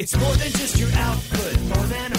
It's more than just your output, more than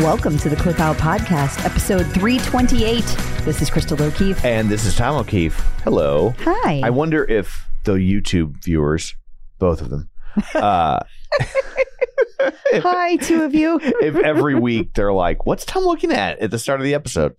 Welcome to the Clip Out Podcast, episode 328. This is Crystal O'Keefe. And this is Tom O'Keefe. Hello. Hi. I wonder if the YouTube viewers, both of them, uh, Hi, two of you. if every week they're like, what's Tom looking at at the start of the episode?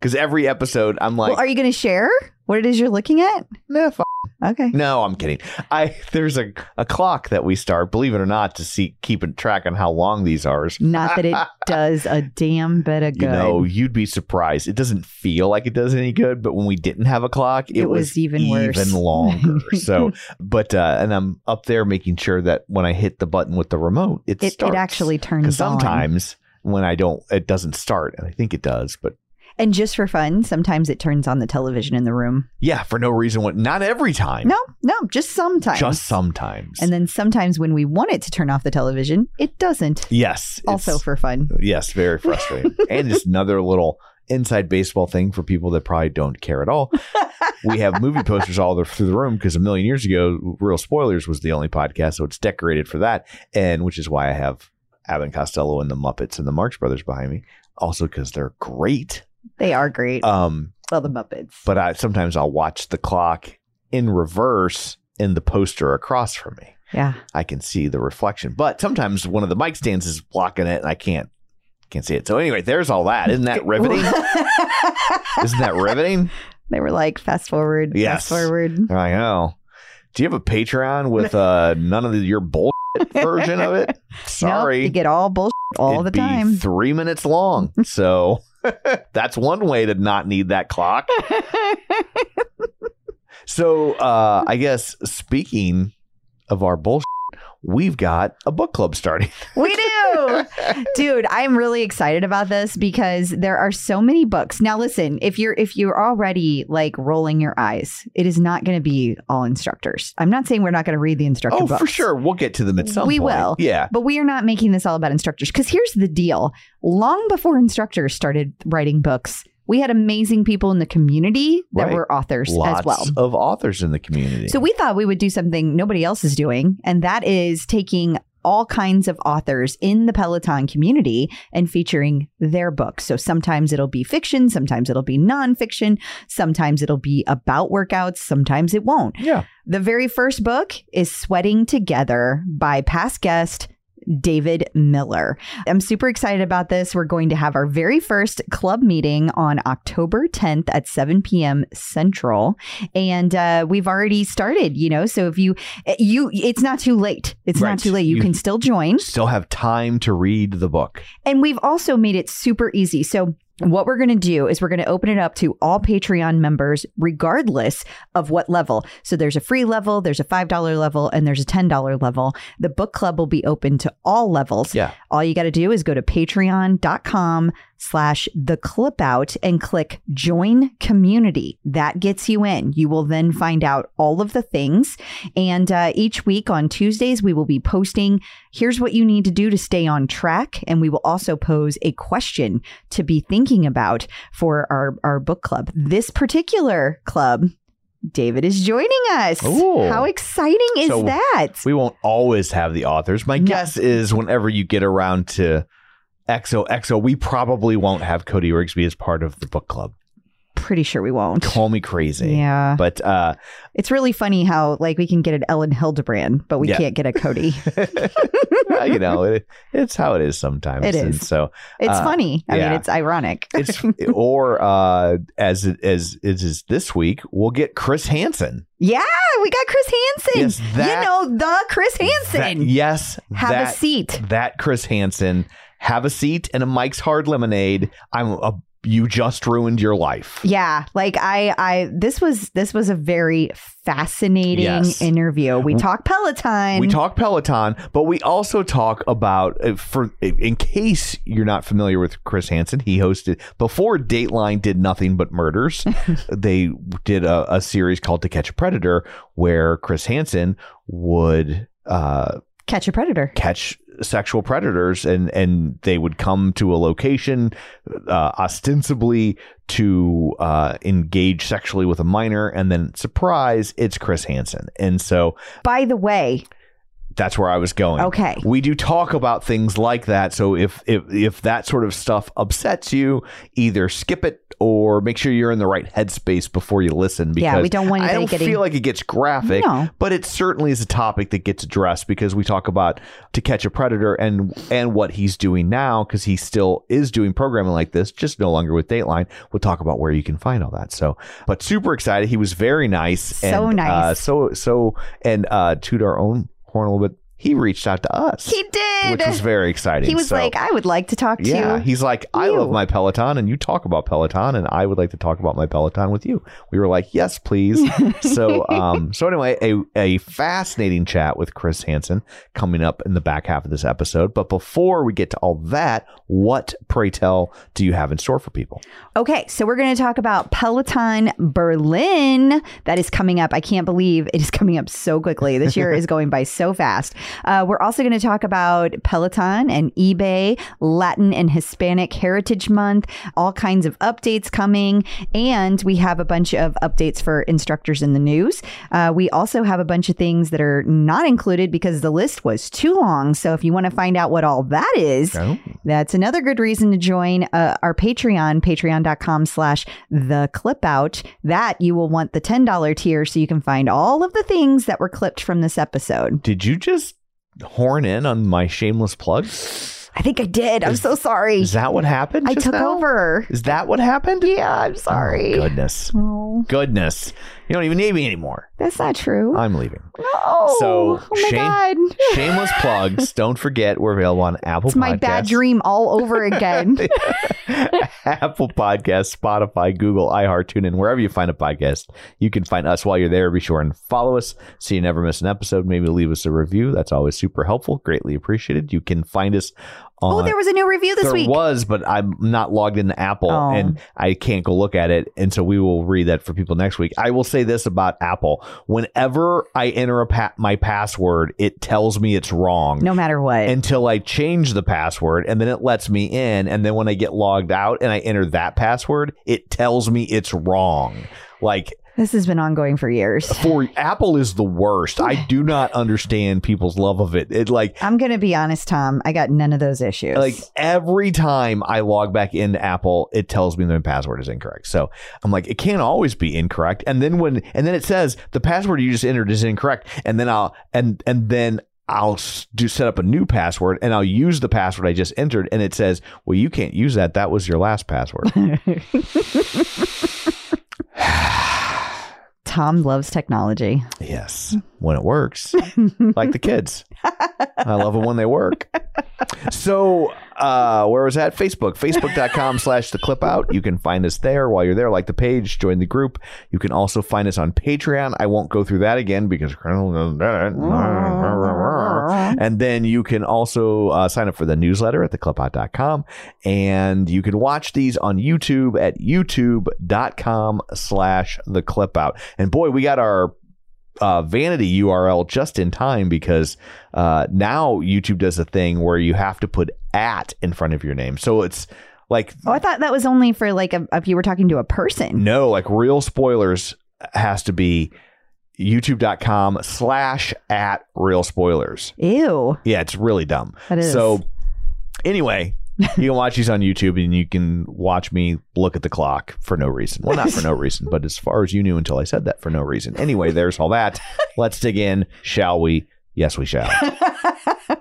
Because every episode I'm like, well, are you going to share what it is you're looking at? nah, f-. Okay. no, I'm kidding. I There's a, a clock that we start, believe it or not, to see keeping track on how long these are. Not that it does a damn bit of good. You know, you'd be surprised. It doesn't feel like it does any good, but when we didn't have a clock, it, It was even worse. even longer. so, but uh, and I'm up there making sure that when I hit the button with the remote, it it, it actually turns because on. sometimes when I don't, it doesn't start, and I think it does. But And just for fun, sometimes it turns on the television in the room. yeah, for no reason. What? Not every time. No, no, just sometimes. just sometimes. And then sometimes when we want it to turn off the television, it doesn't. yes, Also for fun. yes, very frustrating. and just another little inside baseball thing for people that probably don't care at all. we have movie posters all the- through the room because a million years ago, Real Spoilers was the only podcast, so it's decorated for that, and which is why I have Abbott Costello and the Muppets and the Marx Brothers behind me. Also, because they're great. They are great. Um, well, the Muppets. but I sometimes I'll watch the clock in reverse in the poster across from me. yeah. I can see the reflection, but sometimes one of the mic stands is blocking it, and I can't can't see it. So anyway, there's all that. Isn't that riveting? Isn't that riveting? they were like, fast forward, Yes. fast forward. I know. Do you have a Patreon with uh, none of the, your bullshit version of it? Sorry, Nope, you get all bullshit all It'd the time. three minutes long. So that's one way to not need that clock. So uh, I guess speaking of our bullshit, we've got a book club starting. we do. Dude, I'm really excited about this because there are so many books. Now listen, if you're if you're already like rolling your eyes, it is not going to be all instructors. I'm not saying we're not going to read the instructor oh, books. for sure. We'll get to them at some We point. will. Yeah. But we are not making this all about instructors because here's the deal. Long before instructors started writing books, we had amazing people in the community that Right. were authors Lots as well. of authors in the community. So we thought we would do something nobody else is doing, and that is taking all kinds of authors in the Peloton community and featuring their books. So sometimes it'll be fiction, sometimes it'll be nonfiction, sometimes it'll be about workouts, sometimes it won't. yeah. The very first book is Sweating Together by past guest David Miller. I'm super excited about this. We're going to have our very first club meeting on October 10th at 7 p.m. Central, and uh, we've already started. You know, so if you you, it's not too late. It's Right. not too late. You, You- can still join. Still have time to read the book. And we've also made it super easy. So, what we're going to do is we're going to open it up to all Patreon members, regardless of what level. So, there's a free level, there's a $5 level, and there's a $10 level. The book club will be open to all levels. Yeah. All you got to do is go to patreon.com slash the clip out and click join community. That gets you in. You will then find out all of the things. And uh, each week on Tuesdays, we will be posting here's what you need to do to stay on track. And we will also pose a question to be thinking about for our, our book club. This particular club, David is joining us. Ooh. How exciting is So that? We won't always have the authors. My No. guess is whenever you get around to XOXO, we probably won't have Cody Rigsby as part of the book club. Pretty sure we won't. Call me crazy. Yeah. But uh, It's really funny how like we can get an Ellen Hildebrand, but we Yeah. can't get a Cody. you know, it, it's how it is sometimes. It And is. so It's Uh, funny. I yeah. mean, it's ironic. it's or uh, as it as it is this week, we'll get Chris Hansen. yeah, we got Chris Hansen. Yes, that- you know the Chris Hansen. That- yes, Have that, a seat. That Chris Hansen. Have a seat and a Mike's Hard Lemonade. I'm a you just ruined your life. Yeah, like I, I this was this was a very fascinating Yes. interview. We talk Peloton. We talk Peloton, but we also talk about uh, for in case you're not familiar with Chris Hansen, he hosted before Dateline did nothing but murders. they did a, a series called To Catch a Predator, where Chris Hansen would uh, catch a predator. catch sexual predators and and they would come to a location uh, ostensibly to uh, engage sexually with a minor and then surprise it's chris hansen. And so By the way, that's where i was going Okay. we do talk about things like that so if if if that sort of stuff upsets you either skip it or make sure you're in the right headspace before you listen because Yeah, we don't want i don't getting- feel like it gets graphic No. but it certainly is a topic that gets addressed because we talk about to catch a predator and and what he's doing now because he still is doing programming like this just no longer with dateline we'll talk about where you can find all that so but super excited he was very nice So and, nice. uh, so so and uh toot our own horn a little bit he reached out to us he did. which was very exciting he was So- like, I would like to talk to yeah, you. Yeah, he's like, I you. love my Peloton, and you talk about Peloton, and I would like to talk about my Peloton with you. We were like, yes, please. so, um, so anyway, a a fascinating chat with Chris Hansen coming up in the back half of this episode. But before we get to all that, what pray tell do you have in store for people? Okay, so we're going to talk about Peloton Berlin that is coming up. I can't believe it is coming up so quickly. This year is going by so fast. Uh, we're also going to talk about Peloton and eBay, Latin and Hispanic Heritage Month, all kinds of updates coming. And we have a bunch of updates for instructors in the news. Uh, we also have a bunch of things that are not included because the list was too long. So if you want to find out what all that is, Oh. that's another good reason to join uh, our Patreon, patreon.com slash the clip out. That you will want the $10 tier so you can find all of the things that were clipped from this episode. Did you just horn in on my shameless plugs? I think I did. I'm so sorry. Is that what happened? I took now? over. Is that what happened? Yeah, I'm oh, sorry. Oh, goodness. Oh, Goodness. You don't even need me anymore. that's not true. I'm leaving. no. So, oh my shame- God. Shameless plugs. Don't forget we're available on Apple It's my bad dream all over again. Apple Podcasts, Spotify, Google, iHeart, TuneIn, wherever you find a podcast. You can find us while you're there. Be sure and follow us so you never miss an episode. Maybe leave us a review. That's always super helpful. Greatly appreciated. You can find us. Oh, there was a new review this there week. There was, but I'm not logged into Apple Oh. and I can't go look at it. And so we will read that for people next week. I will say this about Apple. Whenever I enter a pa- my password, it tells me it's wrong no matter what. until I change the password and then it lets me in. And then when I get logged out and I enter that password, it tells me it's wrong. Like this has been ongoing for years. for Apple is the worst. I do not understand people's love of it. It like I'm going to be honest, Tom. I got none of those issues. like every time I log back into Apple, it tells me the password is incorrect. So I'm like, it can't always be incorrect. And then when and then it says the password you just entered is incorrect. And then I'll and and then I'll do set up a new password and I'll use the password I just entered and it says, well, you can't use that. That was your last password. Tom loves technology. yes, when it works, like the kids. I love it when they work. So, uh, where was that? Facebook, facebook.com slash the clip out. You can find us there while you're there. Like the page, join the group. You can also find us on Patreon. I won't go through that again because Colonel does that. And then you can also uh, sign up for the newsletter at theclipout.com. And you can watch these on YouTube at youtube.com slash the clip out. And boy, we got our uh, vanity URL just in time because uh, now YouTube does a thing where you have to put at in front of your name. So it's like Oh, I thought that was only for like a, if you were talking to a person. no, like real spoilers has to be youtube.com slash at real spoilers. Ew. Yeah, it's really dumb. That is. So anyway, you can watch these on YouTube and you can watch me look at the clock for no reason. Well, not for no reason, but as far as you knew until I said that for no reason. Anyway, there's all that. Let's dig in, shall we? Yes, we shall.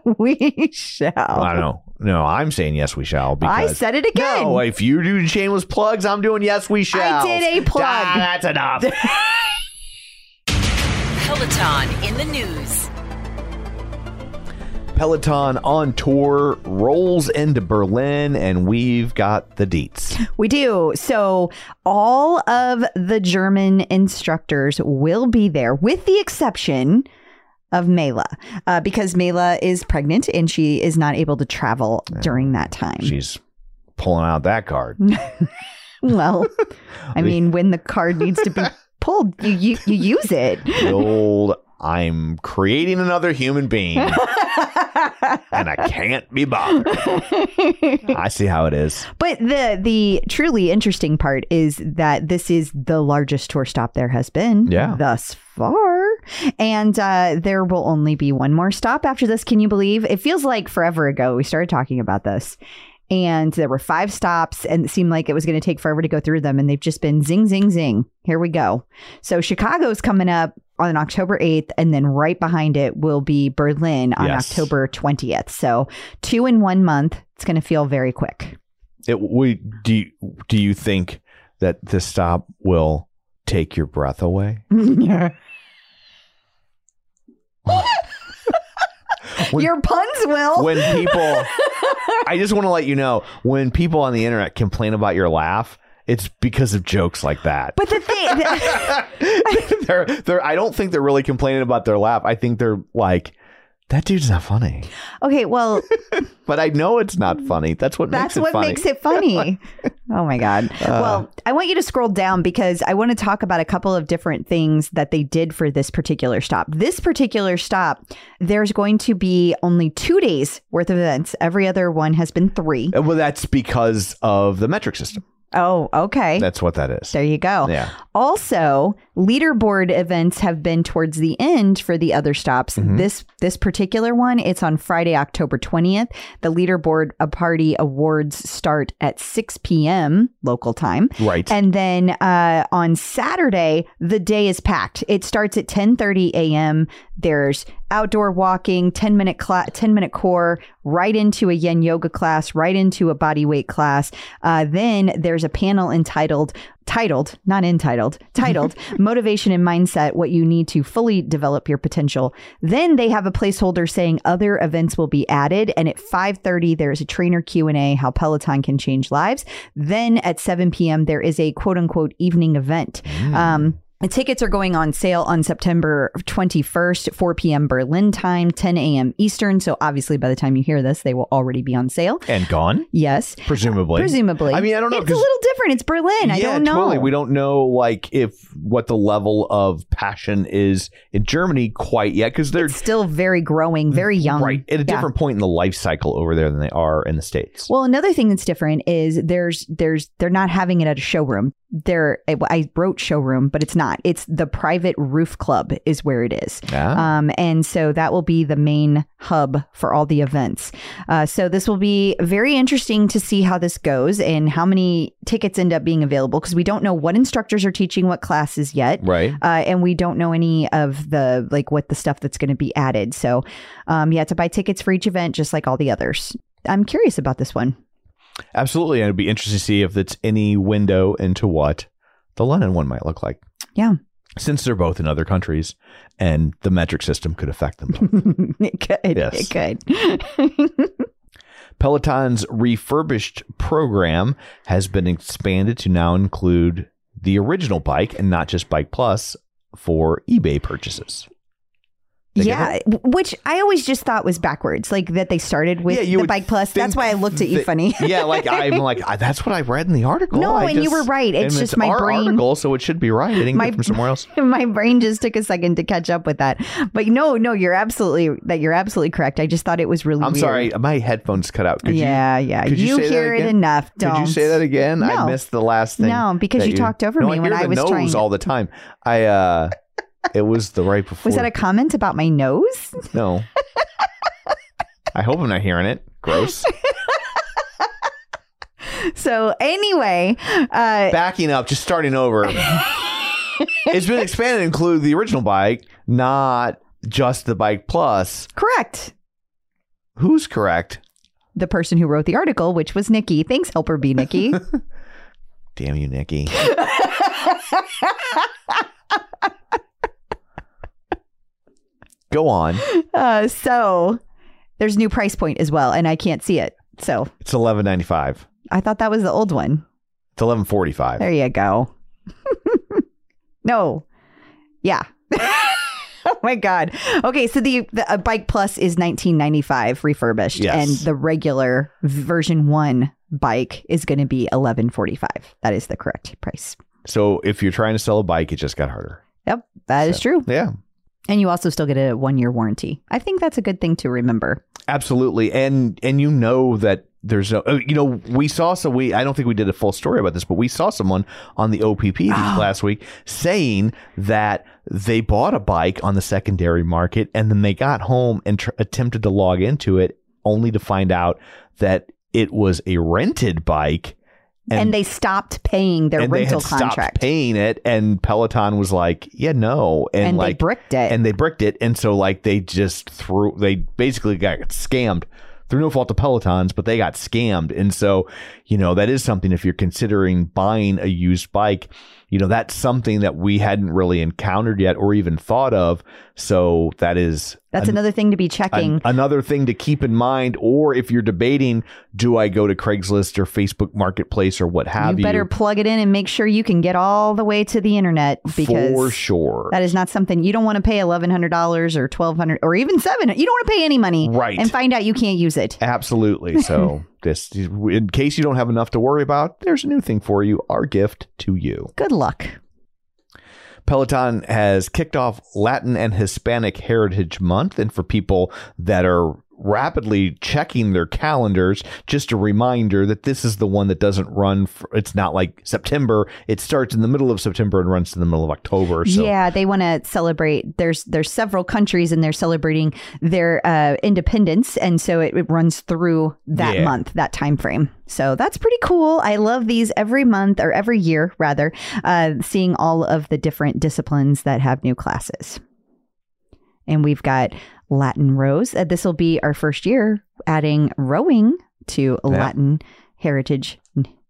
we shall. I don't know. No, I'm saying yes, we shall because I said it again. No, if you do shameless plugs, I'm doing yes, we shall. I did a plug. Ah, that's enough. Peloton in the news. Peloton on tour rolls into Berlin, and we've got the deets. We do. So, all of the German instructors will be there, with the exception of Mayla, uh, because Mayla is pregnant and she is not able to travel during that time. She's pulling out that card. well, I mean, when the card needs to be pulled, you you, you use it. The old, I'm creating another human being, and I can't be bothered. I see how it is. But the the truly interesting part is that this is the largest tour stop there has been Yeah. thus far. And uh, there will only be one more stop after this. Can you believe? It feels like forever ago we started talking about this. And there were five stops, and it seemed like it was going to take forever to go through them. And they've just been zing, zing, zing. Here we go. So Chicago's coming up on October 8th, and then right behind it will be Berlin on Yes. October 20th. So two in one month. It's going to feel very quick. It, we, do, you, do you think that this stop will take your breath away? When- Your puns will. when people I just want to let you know when people on the internet complain about your laugh, it's because of jokes like that. but the thing, they're they're I don't think they're really complaining about their laugh. I think they're like that dude's not funny. okay, well, But I know it's not funny. That's what that's makes it what funny. makes it funny. oh my God. Uh. well, I want you to scroll down because I want to talk about a couple of different things that they did for this particular stop. This particular stop, there's going to be only two days worth of events. Every other one has been three. Uh, well, that's because of the metric system. Oh, okay. That's what that is. there you go. Yeah. Also, leaderboard events have been towards the end for the other stops. Mm-hmm. This this particular one, it's on Friday, October 20th. The leaderboard a party awards start at 6 p.m. local time. Right. And then uh, on Saturday, the day is packed. It starts at 10:30 a.m. There's outdoor walking, 10 minute class, 10 minute core, right into a yin yoga class, right into a body weight class. Uh, then there's a panel entitled titled, not entitled, titled Motivation and Mindset What You Need to Fully Develop Your Potential. Then they have a placeholder saying other events will be added and at 5:30 there's a trainer Q&A how Peloton can change lives. Then at 7 p.m. there is a quote unquote evening event. Um the tickets are going on sale on September 21st, 4 p.m. Berlin time, 10 a.m. Eastern. So obviously, by the time you hear this, they will already be on sale. and gone, Yes, presumably. presumably. I mean, I don't know, It's a little different. It's Berlin. I don't know. totally. We don't know like if what the level of passion is in Germany quite yet because they're It's still very growing, very mm, young. right at a Yeah. different point in the life cycle over there than they are in the states. Well, another thing that's different is there's there's they're not having it at a showroom. They're I wrote showroom, but it's not. It's the private roof club is where it is. Ah. Um, and so that will be the main hub for all the events. Uh, so this will be very interesting to see how this goes and how many tickets end up being available because we don't know what instructors are teaching what classes yet. right. Uh, and we don't know any of the like what the stuff that's going to be added. So, um, you have to buy tickets for each event, just like all the others. I'm curious about this one. Absolutely. And it'd be interesting to see if it's any window into what the London one might look like. Yeah. Since they're both in other countries and the metric system could affect them. both. it could. Yes. It could. Peloton's refurbished program has been expanded to now include the original bike and not just Bike Plus for eBay purchases. Yeah, which I always just thought was backwards, like that they started with Yeah, you the Bike Plus. That's why I looked at you that- funny. yeah, like I'm like "Ah, that's what I read in the article. No, I and you were right. It's just my our brain- article, so it should be right. I didn't My- get from somewhere else. My brain just took a second to catch up with that. But no, no, you're absolutely that you're absolutely correct. I just thought it was really I'm weird. sorry, my headphones cut out. Could you- yeah, yeah. could you You, hear it enough. Don't. Could you say that again? No. I missed the last thing. No, because that you talked over no, me I when I was nose trying- all the time. I uh, it was the right before. Was that a comment about my nose? no? I hope I'm not hearing it. Gross. So anyway, uh, Backing up, just starting over. it's been expanded to include the original bike, not just the bike plus. correct. Who's correct? The person who wrote the article, which was Nikki. Thanks, helper Bee, Nikki. Damn you, Nikki. Go on. Uh, so There's a new price point as well, and I can't see it. So It's eleven ninety five. I thought that was the old one. It's eleven forty five. There you go. no. Yeah. oh my god. Okay, so the the uh, Bike Plus is 1995 refurbished Yes. and the regular version 1 bike is going to be 1145. That is the correct price. So if you're trying to sell a bike, it just got harder. Yep, that is So- true. Yeah. And you also still get a 1 year warranty. I think that's a good thing to remember. Absolutely, and and you know that there's no, uh, you know, we saw so we I don't think we did a full story about this, but we saw someone on the OPP these last week saying that they bought a bike on the secondary market and then they got home and tr- attempted to log into it, only to find out that it was a rented bike. And, they stopped paying their and rental they had contract. stopped paying it, and Peloton was like, "Yeah, no," and, and like they bricked it. and they bricked it and so like they just threw they basically got scammed through no fault of pelotons but they got scammed and so you know that is something if you're considering buying a used bike you know that's something that we hadn't really encountered yet or even thought of so that is that's an- another thing to be checking. an- another thing to keep in mind or if you're debating do i go to craigslist or facebook marketplace or what have you you, better plug it in and make sure you can get all the way to the internet because for sure That is not something you don't want to pay eleven hundred dollars or twelve hundred or even seven. You don't want to pay any money, Right. And find out you can't use it. Absolutely. So, this, in case you don't have enough to worry about, there's a new thing for you our gift to you. Good luck. Peloton has kicked off Latin and Hispanic Heritage Month. And for people that are rapidly checking their calendars, just a reminder that this is the one that doesn't run, for, it's not like September. It starts in the middle of September and runs to the middle of October. So, Yeah, they want to celebrate. There's there's several countries and they're celebrating their uh, independence, and so it, it runs through that Yeah. month, that time frame. So that's pretty cool. I love these every month or every year rather, uh, seeing all of the different disciplines that have new classes. And we've got Latin rows. Uh, this will be our first year adding rowing to Yeah. Latin Heritage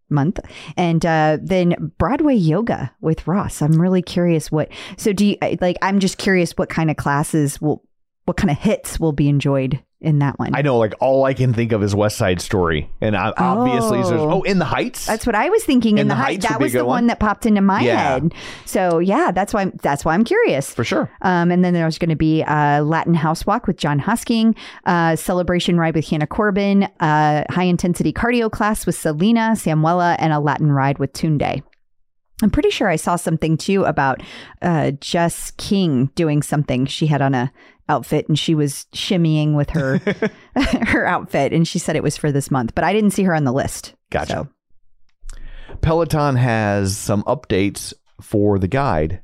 Month, and uh, then Broadway yoga with Ross. I'm really curious what. So do you like? I'm just curious what kind of classes will, what kind of hits will be enjoyed in that one. I know, like, all I can think of is West Side Story. And I, obviously, there's, Oh. oh, In the Heights. That's what I was thinking in And the, the height. Heights That was the one. one. that popped into my Yeah. head. So yeah, that's why I'm, that's why I'm curious. for sure. Um, and then there's going to be a Latin House Walk with John Husking, uh, Celebration Ride with Hannah Corbin, uh, High Intensity Cardio Class with Selena Samuela, and a Latin Ride with Tunde. I'm pretty sure I saw something too about uh, Jess King doing something. She had on a outfit and she was shimmying with her her outfit, and she said it was for this month, but I didn't see her on the list. Gotcha. So. Peloton has some updates for the guide.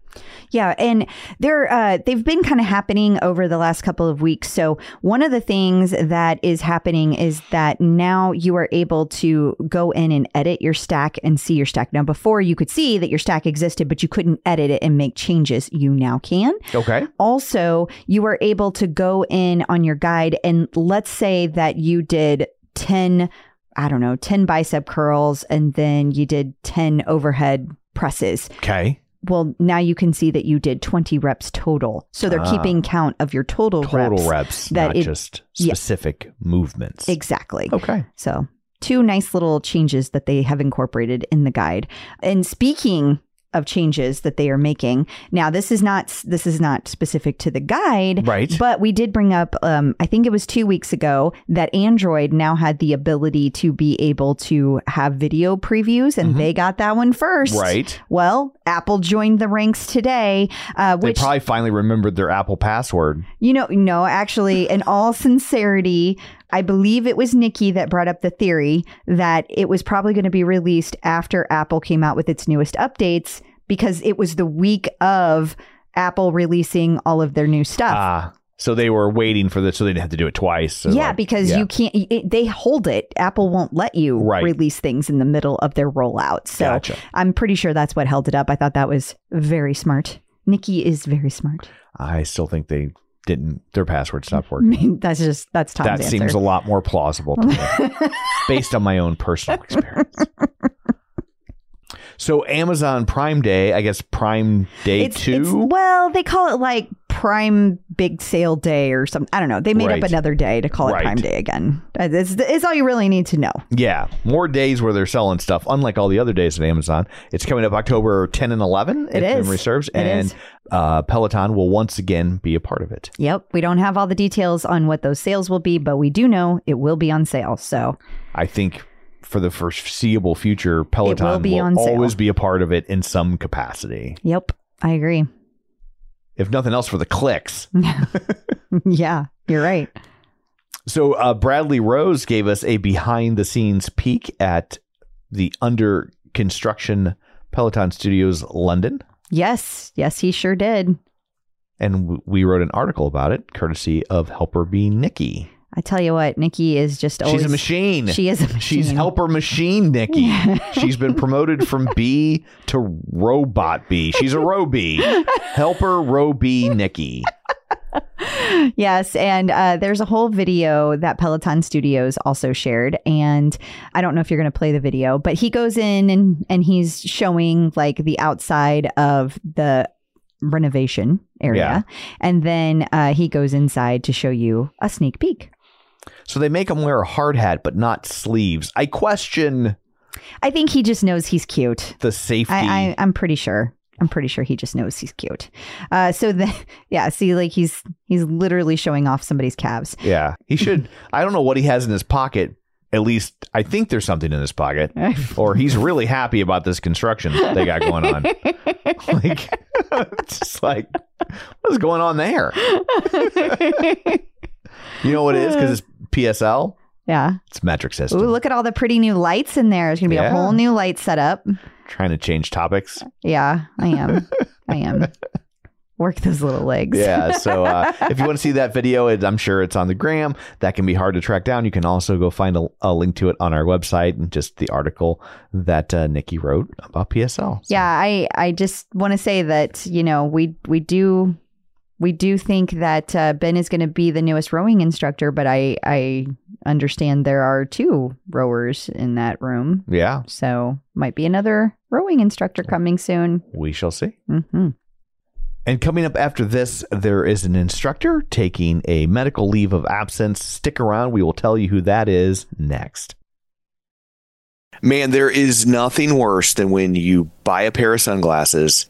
Yeah, and they're uh, they've been kind of happening over the last couple of weeks. So one of the things that is happening is that now you are able to go in and edit your stack and see your stack. Now, before you could see that your stack existed, but you couldn't edit it and make changes. You now can. Okay. Also, you are able to go in on your guide and let's say that you did ten, I don't know, ten bicep curls, and then you did ten overhead presses Okay. Well, now you can see that you did 20 reps total. So they're Ah. keeping count of your total, Total reps. reps, that not it- just yeah. specific movements. Exactly. Okay. So, two nice little changes that they have incorporated in the guide. And speaking of changes that they are making, now this is not this is not specific to the guide, Right. But we did bring up, um, I think it was two weeks ago, that Android now had the ability to be able to have video previews, and Mhm. they got that one first, Right. Well, Apple joined the ranks today, uh, They probably finally remembered their Apple password. You know, no, actually, in all sincerity, I believe it was Nikki that brought up the theory that it was probably going to be released after Apple came out with its newest updates because it was the week of Apple releasing all of their new stuff. Ah, so they were waiting for this, so they didn't have to do it twice. So yeah, like- because yeah. you can't, it, they hold it. Apple won't let you Right. release things in the middle of their rollout. So Gotcha. I'm pretty sure that's what held it up. I thought that was very smart. Nikki is very smart. I still think they didn't. Their password stopped I working. mean, that's just, that's Tom's that answer. seems a lot more plausible to me, based on my own personal experience. So Amazon Prime Day, I guess Prime Day it's, two. it's- well, they call it like Prime big sale day or something. I don't know. They made Right. up another day to call it Right. Prime Day again. It's, it's all you really need to know. Yeah, more days where they're selling stuff. Unlike all the other days at Amazon, it's coming up October 10 and 11. It if is. memory serves, and. Uh, Peloton will once again be a part of it. Yep. We don't have all the details on what those sales will be, but we do know it will be on sale. So I think for the foreseeable future, Peloton will be sale. always be a part of it in some capacity. Yep, I agree. If nothing else, for the clicks. yeah, you're right. So uh, Bradley Rose gave us a behind the scenes peek at the under construction Peloton Studios London. Yes, yes, he sure did. And we wrote an article about it, courtesy of Helper Bee. Nikki. I tell you what, Nikki is just always She's a machine. She is a machine. She's helper machine, Nikki. She's been promoted from B to robot B. She's a row B. Helper row B, Nikki. yes, and uh, there's a whole video that Peloton Studios also shared, and I don't know if you're going to play the video, but he goes in and and he's showing like the outside of the renovation area, and then uh, he goes inside to show you a sneak peek. So they make him wear a hard hat, but not sleeves. I question I think he just knows he's cute. the safety. I, I I'm pretty sure. I'm pretty sure he just knows he's cute. Uh, so the yeah, see, like he's he's literally showing off somebody's calves. yeah, he should. I don't know what he has in his pocket. At least I think there's something in his pocket, or he's really happy about this construction they got going on. like, just like, what's going on there? You know what it is? Because it's PSL. yeah. It's metric system. Ooh, look at all the pretty new lights in there. There's gonna be Yeah. a whole new light setup. Trying to change topics. Yeah, I am. I am. Work those little legs. Yeah. So uh, if you want to see that video, it, I'm sure it's on the gram. That can be hard to track down. You can also go find a, a link to it on our website and just the article that uh, Nikki wrote about PSL. So- yeah i i just want to say that you know we we do we do think that uh, ben is going to be the newest rowing instructor but i i understand there are two rowers in that room Yeah. so might be another rowing instructor coming soon We shall see. hmm And coming up after this, there is an instructor taking a medical leave of absence. Stick around. We will tell you who that is next. Man, there is nothing worse than when you buy a pair of sunglasses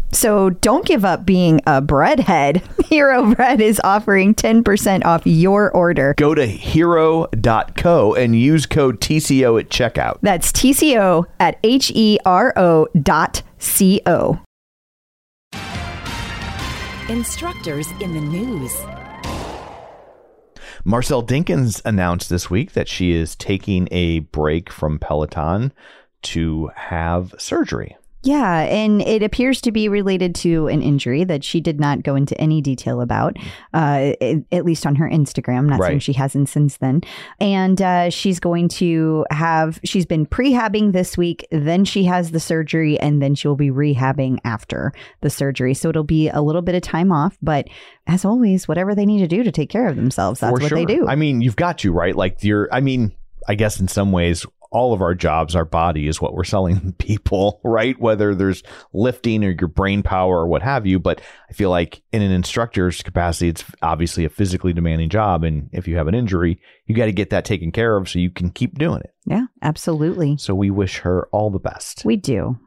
So don't give up being a breadhead. Hero Bread is offering 10% off your order. Go to hero.co and use code TCO at checkout. That's TCO at H E R O dot C O. Instructors in the news. Marcel Dinkins announced this week that she is taking a break from Peloton to have surgery. Yeah, and it appears to be related to an injury that she did not go into any detail about, uh, at least on her Instagram. Not saying she hasn't since then. And uh, she's going to have, she's been prehabbing this week, then she has the surgery, and then she'll be rehabbing after the surgery. So it'll be a little bit of time off, but as always, whatever they need to do to take care of themselves, that's For what they do. I mean, you've got to, right? Like you're I mean, I guess in some ways all of our jobs, our body is what we're selling people, right? Whether there's lifting or your brain power or what have you. But I feel like in an instructor's capacity, it's obviously a physically demanding job. And if you have an injury, you got to get that taken care of so you can keep doing it. yeah, absolutely. So we wish her all the best. We do.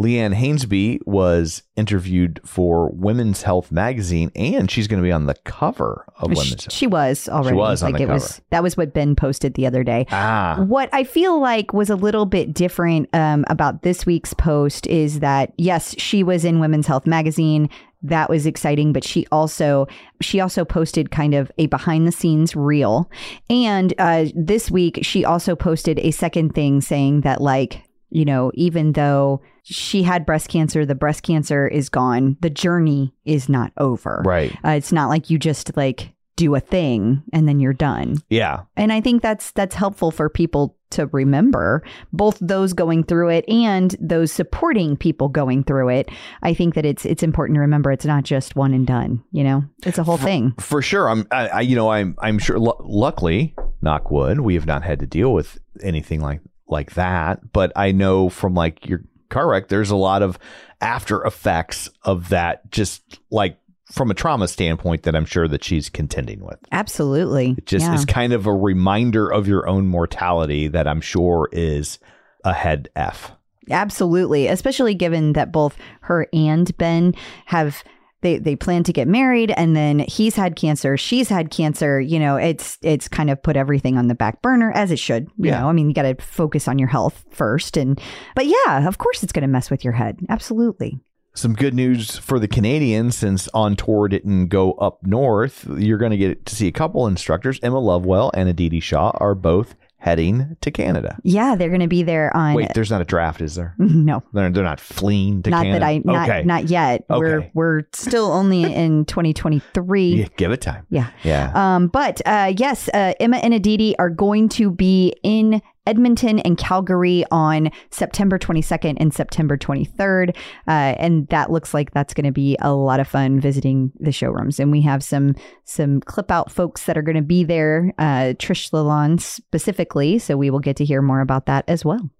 Leanne Hainsby was interviewed for Women's Health magazine, and she's going to be on the cover of Women's She, Health. she was already. was on like the it was that was what Ben posted the other day. Ah, What I feel like was a little bit different um, about this week's post is that yes, she was in Women's Health magazine. That was exciting, but she also she also posted kind of a behind the scenes reel, and uh, this week she also posted a second thing saying that like you know even though she had breast cancer, the breast cancer is gone. The journey is not over. right. Uh, it's not like you just like do a thing and then you're done. Yeah. And I think that's that's helpful for people to remember, both those going through it and those supporting people going through it. I think that it's it's important to remember it's not just one and done. You know, it's a whole thing. For sure. I'm, I, I you know, I'm, I'm sure. Lu- luckily, knock wood, we have not had to deal with anything like like that. But I know from like your car wreck, there's a lot of after effects of that. Just like from a trauma standpoint, that I'm sure that she's contending with. Absolutely. It just yeah. is kind of a reminder of your own mortality that I'm sure is a head f. Absolutely, especially given that both her and Ben have they they plan to get married and then he's had cancer, she's had cancer, you know, it's it's kind of put everything on the back burner as it should. You Yeah. know, I mean, you got to focus on your health first and but yeah, of course it's going to mess with your head. Absolutely. Some good news for the Canadians since On Tour didn't go up north. You're going to get to see a couple instructors. Emma Lovewell and Aditi Shah are both heading to Canada. Yeah, they're going to be there on Wait, there's not a draft, is there? no. They're, they're not fleeing to Not Canada. that I not okay. not yet. We're we're still only in 2023. Yeah, give it time. Yeah. Yeah. Um, but uh, yes, uh, Emma and Aditi are going to be in Edmonton and Calgary on September 22nd and September 23rd. Uh, and that looks like that's going to be a lot of fun visiting the showrooms. And we have some some clip out folks that are going to be there, uh, Trish Lalonde specifically. So we will get to hear more about that as well.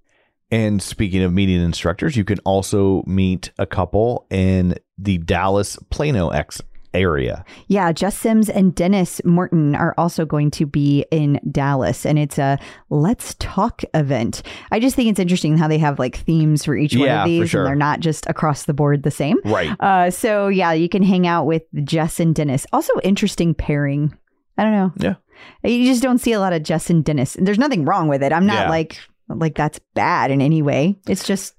And speaking of meeting instructors, you can also meet a couple in the Dallas Plano X area. Yeah, Jess Sims and Denis Morton are also going to be in Dallas, and it's a Let's Talk event. I just think it's interesting how they have like themes for each one of these, sure. and they're not just across the board the same. Right. Uh, so yeah, you can hang out with Jess and Denis. Also, interesting pairing. I don't know. Yeah. You just don't see a lot of Jess and Denis. And there's nothing wrong with it. I'm not Yeah. like like that's bad in any way. It's just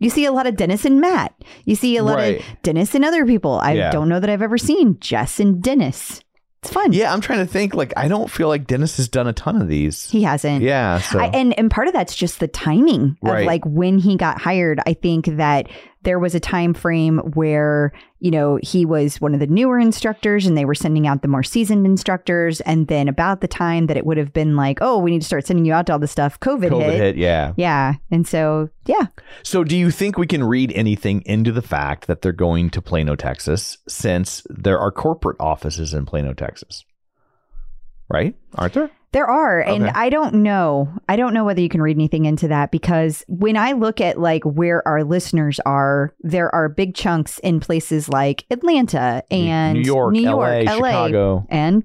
you see a lot of Denis and Matt. You see a lot Right. of Denis and other people. I Yeah. don't know that I've ever seen Jess and Denis. It's fun. Yeah, I'm trying to think. Like, I don't feel like Denis has done a ton of these. He hasn't. Yeah. So I, and and part of that's just the timing of Right. like when he got hired. I think that there was a time frame where you know he was one of the newer instructors, and they were sending out the more seasoned instructors. And then about the time that it would have been like, oh, we need to start sending you out to all this stuff, COVID, COVID hit. hit. Yeah. Yeah, and so yeah, So, do you think we can read anything into the fact that they're going to Plano, Texas, since there are corporate offices in Plano, Texas? Right? Aren't there? There are, and I don't know. I don't know whether you can read anything into that because when I look at like where our listeners are, there are big chunks in places like Atlanta and New York, New York, LA, Chicago. and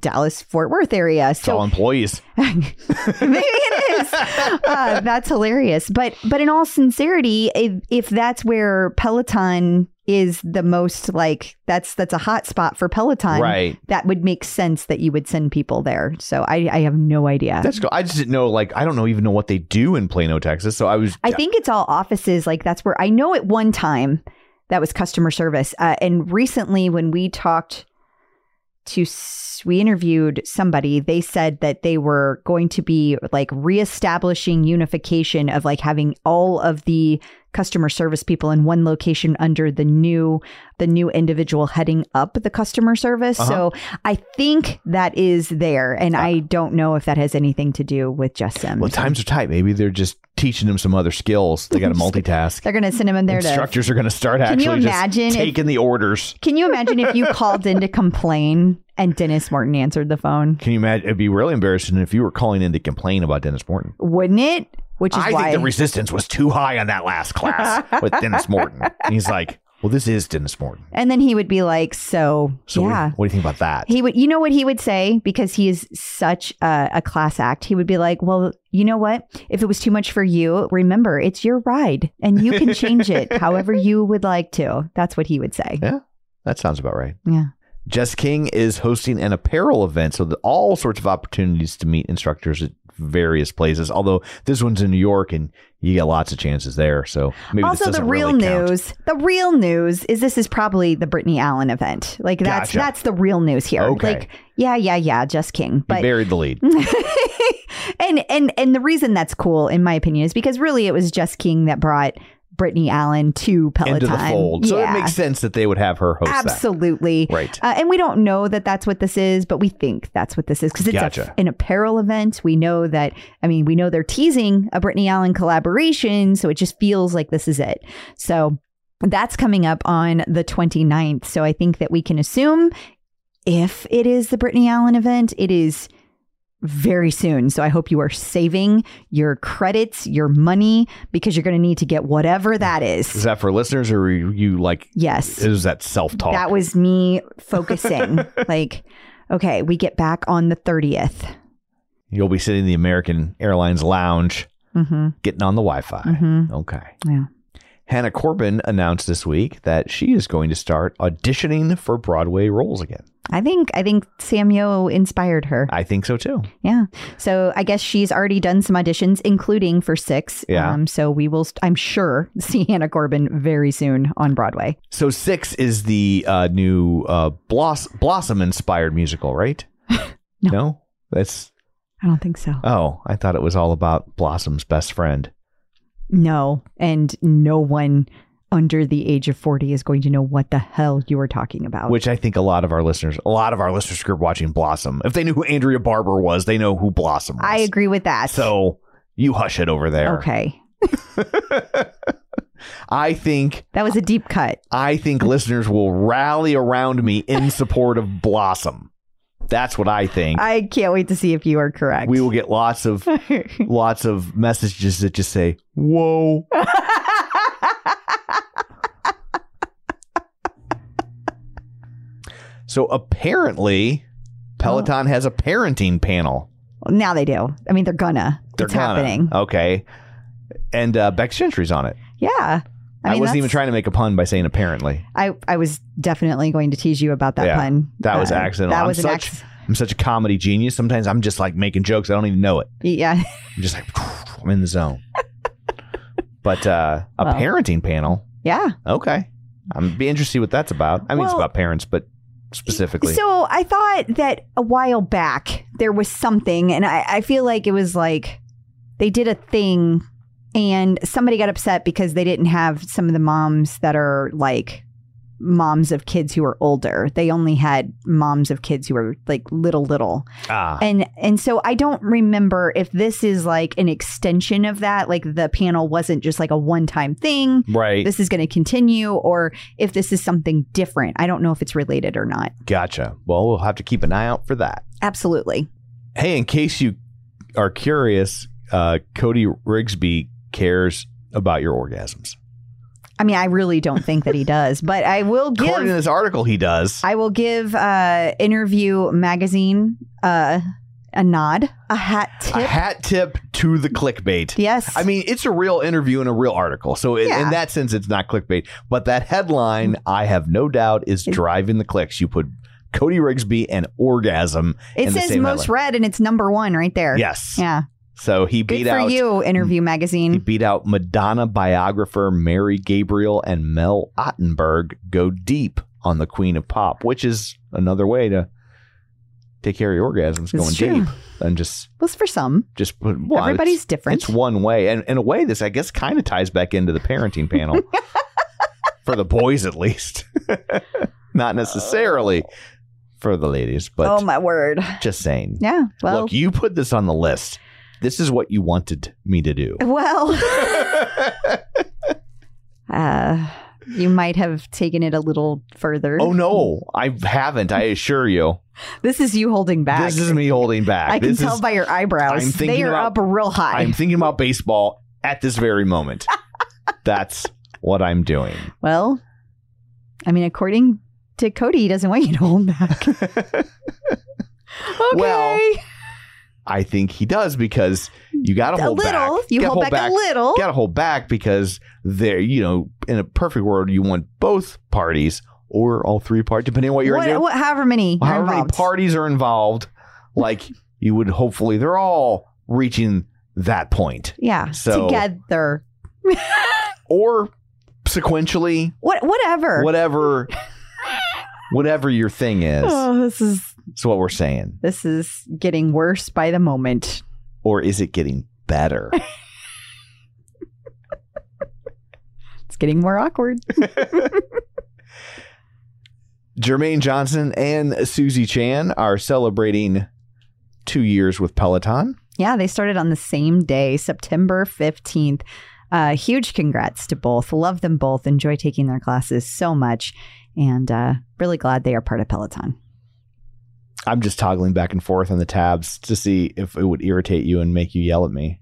Dallas Fort Worth area. It's all employees. maybe it is. Uh, that's hilarious. But but in all sincerity, if, if that's where Peloton is the most like that's that's a hot spot for Peloton. Right. That would make sense that you would send people there. So I, I have no idea. That's cool. I just didn't know. Like, I don't know even know what they do in Plano, Texas. So I was. I think it's all offices. Like that's where I know at one time that was customer service. Uh, and recently, when we talked to, we interviewed somebody, they said that they were going to be like reestablishing unification of like having all of the customer service people in one location under the new the new individual heading up the customer service Uh-huh. so i think that is there and i don't know if that has anything to do with Jess Sims Well, times are tight. Maybe they're just teaching them some other skills. They got to multitask. they're going to send him in there to Instructors are going to start Can you actually just imagine if- taking the orders. Can you imagine if you called in to complain and Denis Morton answered the phone? Can you imagine? It'd be really embarrassing if you were calling in to complain about Denis Morton. Wouldn't it? Which is I why think the resistance was too high on that last class with Denis Morton. And he's like, well, this is Denis Morton. and then he would be like, "So, So what do you- yeah." what, do you think about that? He would, you know what he would say because he is such a, a class act. He would be like, "Well, you know what? If it was too much for you, remember it's your ride, and you can change it however you would like to." That's what he would say. yeah, that sounds about right. Yeah. Jess King is hosting an apparel event, so all sorts of opportunities to meet instructors at various places. Although this one's in New York, and you get lots of chances there. So maybe also, the real really news, the real news is this is probably the Brittany Allen event. Like that's Gotcha. that's the real news here. Okay. Like, yeah, yeah, yeah, Jess King. You But buried the lead. and and and the reason that's cool, in my opinion, is because really it was Jess King that brought Brittany Allen to Peloton into the fold. So it makes sense that they would have her host Absolutely. that. Right. Uh, and we don't know that that's what this is, but we think that's what this is because it's a- an apparel event. We know that, I mean, we know they're teasing a Brittany Allen collaboration. So it just feels like this is it. So that's coming up on the 29th. So I think that we can assume if it is the Brittany Allen event, it is very soon. So I hope you are saving your credits, your money, because you're going to need to get whatever that Is is. that for listeners or are you like, Yes. is that self talk? That was me focusing. like, okay, we get back on the 30th. You'll be sitting in the American Airlines lounge Mm-hmm. getting on the Wi Fi. Mhm. Okay. Yeah. Hannah Corbin announced this week that she is going to start auditioning for Broadway roles again. I think I think Samuel inspired her. I think so too. Yeah. So I guess she's already done some auditions, including for six. Yeah. Um, so we will, st- I'm sure, see Hannah Corbin very soon on Broadway. So Six is the uh, new uh, Bloss- Blossom inspired musical, right? No. That's I don't think so. oh, I thought it was all about Blossom's best friend. No. And no one under the age of 40 is going to know what the hell you are talking about. Which I think a lot of our listeners, a lot of our listeners grew up watching Blossom. If they knew who Andrea Barber was, they know who Blossom was. I agree with that. So you hush it over there. okay. I think That was a deep cut. I think listeners will rally around me in support of Blossom. That's what I think. I can't wait to see if you are correct. we will get lots of lots of messages that just say, "Whoa." So apparently, Peloton has a parenting panel. now they do. I mean, they're gonna. They're it's gonna. happening. Okay. And uh, Becs Gentry's on it. Yeah. I, mean, wasn't even trying to make a pun by saying apparently. I, I was definitely going to tease you about that Yeah, pun. That was Uh, accidental. That I'm was such acc- I'm such a comedy genius. Sometimes I'm just like making jokes. I don't even know it. Yeah. I'm just like I'm in the zone. but uh, a Well. parenting panel. Yeah. Okay. I'm be interested to see what that's about. I mean, it's about parents, but specifically. So I thought that a while back there was something, and I, I feel like it was like they did a thing and somebody got upset because they didn't have some of the moms that are like moms of kids who were older. They only had moms of kids who were like little little. ah, And and so I don't remember if this is like an extension of that like the panel wasn't just like a one-time thing. right. This is going to continue or if this is something different. I don't know if it's related or not. Gotcha. Well, we'll have to keep an eye out for that. Absolutely. Hey, in case you are curious, uh, Cody Rigsby cares about your orgasms. I mean, I really don't think that he does, but I will give. According to this article, he does. I will give uh interview magazine uh a nod, a hat tip. A hat tip to the clickbait. Yes. I mean, it's a real interview and a real article. So, in, Yeah. in that sense, it's not clickbait. But that headline, I have no doubt, is driving the clicks. You put Cody Rigsby and orgasm it in the says most headline. read, and it's number one right there. Yes. Yeah. So he Good beat for out you, Interview he beat out Madonna biographer Mary Gabriel and Mel Ottenberg go deep on the Queen of Pop, which is another way to take care of your orgasms, It's going true. deep and just Well, for some. just put. Well, Everybody's different. It's one way, and in a way, this I guess kind of ties back into the parenting panel for the boys, at least. Not necessarily oh. for the ladies, but oh my word. just saying. Yeah. Well. Look, you put this on the list. This is what you wanted me to do. well. uh, you might have taken it a little further. Oh no, I haven't. I assure you. This is you holding back. This is me holding back. I can tell is, by your eyebrows. I'm thinking they are about- up real high. I'm thinking about baseball at this very moment. That's what I'm doing. well, I mean, according to Cody, he doesn't want you to hold back. okay. Well, I think he does because you got to hold little. back. You gotta hold back, a little. Got to hold back because there, you know, in a perfect world, you want both parties or all three parties, depending on what you're what, what, however many however many parties are involved, like you would hopefully, they're all reaching that point. yeah, So- together. or sequentially, What? Whatever. whatever, whatever your thing is. Oh, this is That's what we're saying. this is getting worse by the moment. Or is it getting better? It's getting more awkward. Jermaine Johnson and Susie Chan are celebrating two years with Peloton. Yeah, they started on the same day, September 15th. Uh, huge congrats to both. Love them both. Enjoy taking their classes so much. And uh, really glad they are part of Peloton. I'm just toggling back and forth on the tabs to see if it would irritate you and make you yell at me.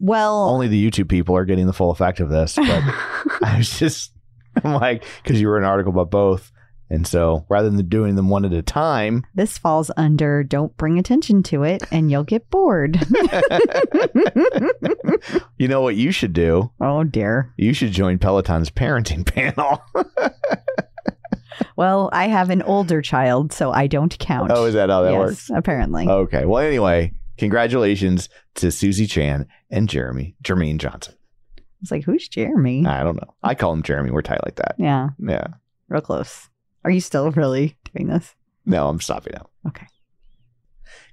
Well, Only the YouTube people are getting the full effect of this, but I was just, I'm like, because you were an article about both. And so rather than doing them one at a time, this falls under don't bring attention to it and you'll get bored. you know what you should do? oh, dear. You should join Peloton's parenting panel. Well, I have an older child, so I don't count. oh, is that how that yes, works? apparently. Okay. Well, anyway, congratulations to Susie Chan and Jeremy, Jermaine Johnson. It's like, who's Jeremy? I don't know. I call him Jeremy. We're tight like that. yeah, Yeah. real close. Are you still really doing this? No, I'm stopping now. Okay.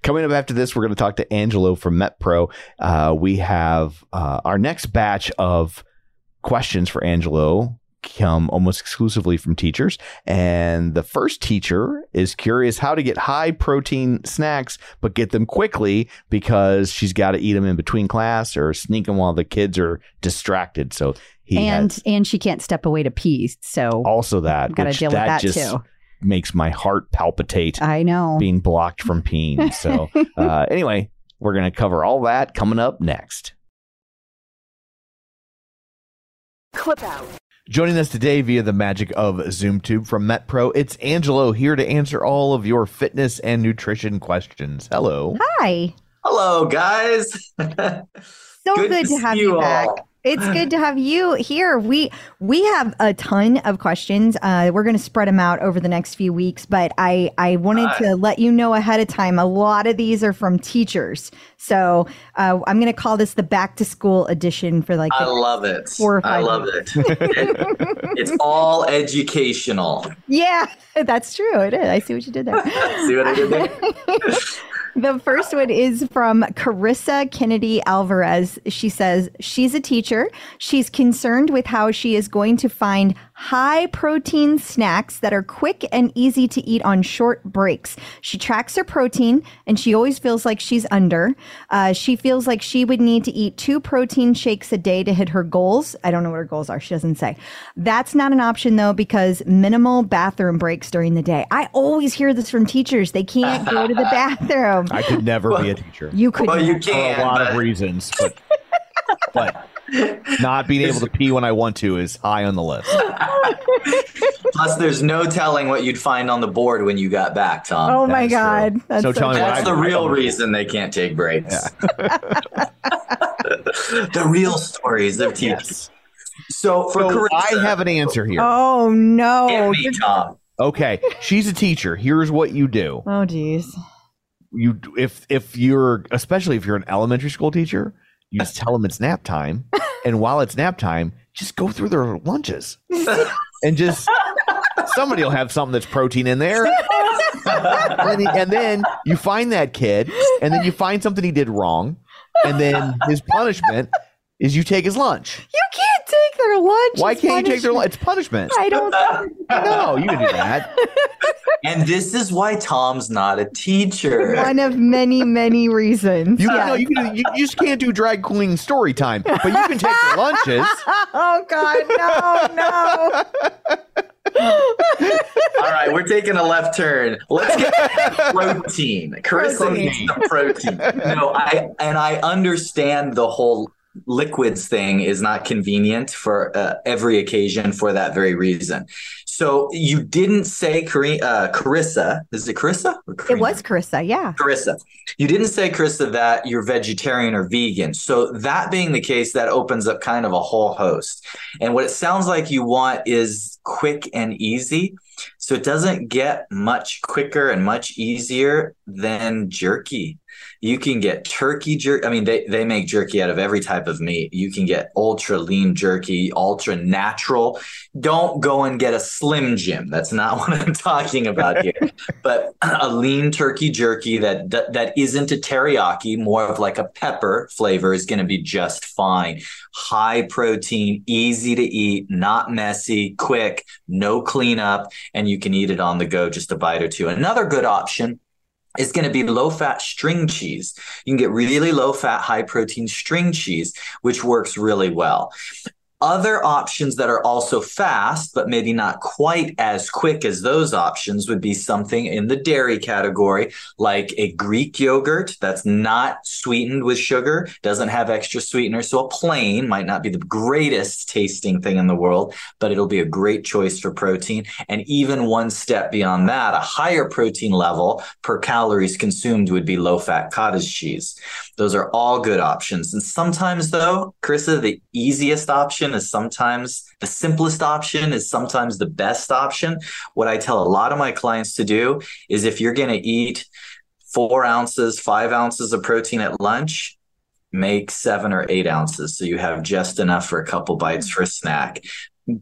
Coming up after this, we're going to talk to Angelo from MetPro. Uh, we have uh, our next batch of questions for Angelo come almost exclusively from teachers. And the first teacher is curious how to get high protein snacks, but get them quickly because she's got to eat them in between class or sneak them while the kids are distracted. So he and has and she can't step away to pee, so also that. got to which deal with that just too. makes my heart palpitate I know. being blocked from peeing. So, uh, anyway, we're going to cover all that coming up next. Clip out. Joining us today via the magic of ZoomTube from MetPro, it's Angelo here to answer all of your fitness and nutrition questions. Hello. Hi. Hello, guys. So Good good, to to have you you back. It's good to have you here. We we have a ton of questions. Uh, we're going to spread them out over the next few weeks, but I I wanted Hi. to let you know ahead of time. A lot of these are from teachers, so uh, I'm going to call this the back to school edition for like. I love it. Four or I love it. It- It's all educational. yeah, that's true. It is. I see what you did there. See what I did there? The first one is from Carissa Kennedy Alvarez. She says she's a teacher. She's concerned with how she is going to find high protein snacks that are quick and easy to eat on short breaks. She tracks her protein and she always feels like she's under. Uh, she feels like she would need to eat two protein shakes a day to hit her goals. I don't know what her goals are. She doesn't say. That's not an option though because minimal bathroom breaks during the day. I always hear this from teachers. They can't go to the bathroom. I could never be a teacher You could Well, you for a can. lot of reasons, but, but Not being able to pee when I want to is high on the list. Plus, there's no telling what you'd find on the board when you got back, Tom. Oh my is true. God. That's So tell me what That's I- the I real don't- reason they can't take breaks. the real stories of teachers. So for So Carissa, I have an answer here. Oh no. me, Tom. Okay, she's a teacher. Here's what you do. Oh geez. You if if you're especially if you're an elementary school teacher, you just tell them it's nap time, and while it's nap time, just go through their lunches and just somebody will have something that's protein in there. and, then, and then you find that kid, and then you find something he did wrong, and then his punishment is you take his lunch. You can't take their lunch. Why It's can't you take their lunch? It's punishment. I don't. Know. No, you can do that. And this is why Tom's not a teacher. One of many, many reasons. You, yes. no, you, can, you, you just can't do drag queen story time, but you can take their lunches. oh God, no, no. All right, we're taking a left turn. Let's get protein. Carissa Protein. needs some protein. No, I and I understand the whole liquids thing is not convenient for uh, every occasion for that very reason. So you didn't say Cari- uh, Carissa. Is it Carissa? Or It was Carissa. Yeah. Carissa, you didn't say, Carissa, that you're vegetarian or vegan. So, that being the case, that opens up kind of a whole host. And what it sounds like you want is quick and easy. So, it doesn't get much quicker and much easier than jerky. You can get turkey jerky. I mean, they, they make jerky out of every type of meat. You can get ultra lean jerky, ultra natural. Don't go and get a Slim Jim. That's not what I'm talking about here but a lean turkey jerky that that, that isn't a teriyaki, more of like a pepper flavor is going to be just fine. High protein, easy to eat, not messy, quick, no cleanup, and you can eat it on the go, just a bite or two. Another good option is going to be low fat string cheese. You can get really low fat, high protein string cheese, which works really well. Other options that are also fast, but maybe not quite as quick as those options would be something in the dairy category, like a Greek yogurt that's not sweetened with sugar, doesn't have extra sweetener. So a plain might not be the greatest tasting thing in the world, but it'll be a great choice for protein. And even one step beyond that, a higher protein level per calories consumed would be low fat cottage cheese. Those are all good options. And sometimes, though, Carissa, the easiest option is sometimes the simplest option is sometimes the best option. What I tell a lot of my clients to do is if you're going to eat four ounces, five ounces of protein at lunch, make seven or eight ounces. So you have just enough for a couple bites mm. for a snack.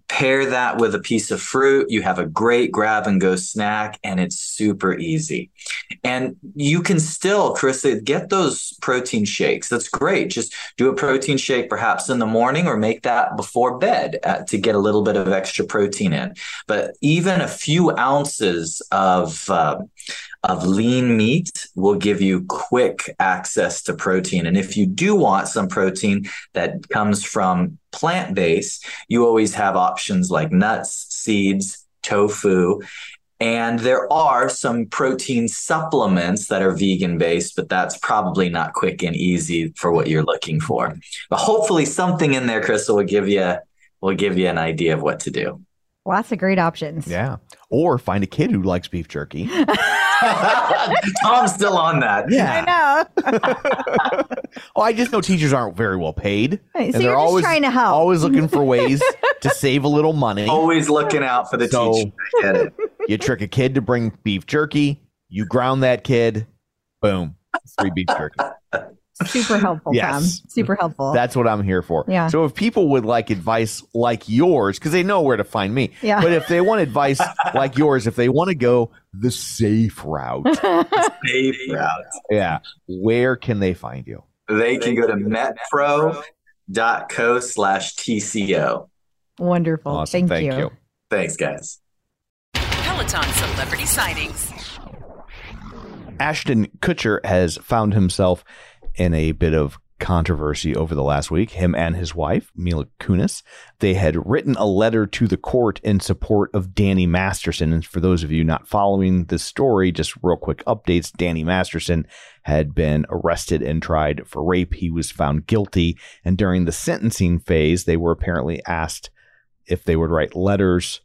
Pair that with a piece of fruit. You have a great grab and go snack, and it's super easy. And you can still, Carissa, get those protein shakes. That's great. Just do a protein shake perhaps in the morning or make that before bed uh, to get a little bit of extra protein in. But even a few ounces of, uh, of lean meat will give you quick access to protein. And if you do want some protein that comes from plant based, you always have options like nuts, seeds, tofu. And there are some protein supplements that are vegan based, but that's probably not quick and easy for what you're looking for. But hopefully something in there, Crystal, will give you will give you an idea of what to do. Lots of great options. Yeah. Or find a kid who likes beef jerky. Tom's still on that. Yeah, I know. Oh, I just know teachers aren't very well paid. Right, so and you're they're always trying to help. always looking for ways to save a little money. Always looking out for the So- teacher. I get it. You trick a kid to bring beef jerky, you ground that kid, boom, free beef jerky. Super helpful, Yes. Tom. Super helpful. That's what I'm here for. Yeah. So if people would like advice like yours, because they know where to find me, Yeah. but if they want advice like yours, if they want to go the safe route, Safe route. yeah, where can they find you? They can go to metpro.co slash TCO. Wonderful. Awesome. Thank, Thank you. Thanks, guys. Peloton celebrity sightings. Ashton Kutcher has found himself in a bit of controversy over the last week. Him and his wife, Mila Kunis, they had written a letter to the court in support of Danny Masterson. And for those of you not following this story, just real quick updates Danny Masterson had been arrested and tried for rape. He was found guilty. And during the sentencing phase, they were apparently asked if they would write letters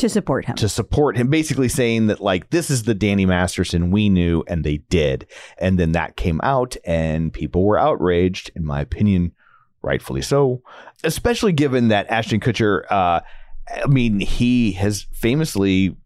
to support him. to support him, basically saying that like this is the Danny Masterson we knew, and they did. And then that came out, and people were outraged, in my opinion, rightfully so. Especially given that Ashton Kutcher, uh, I mean, he has famously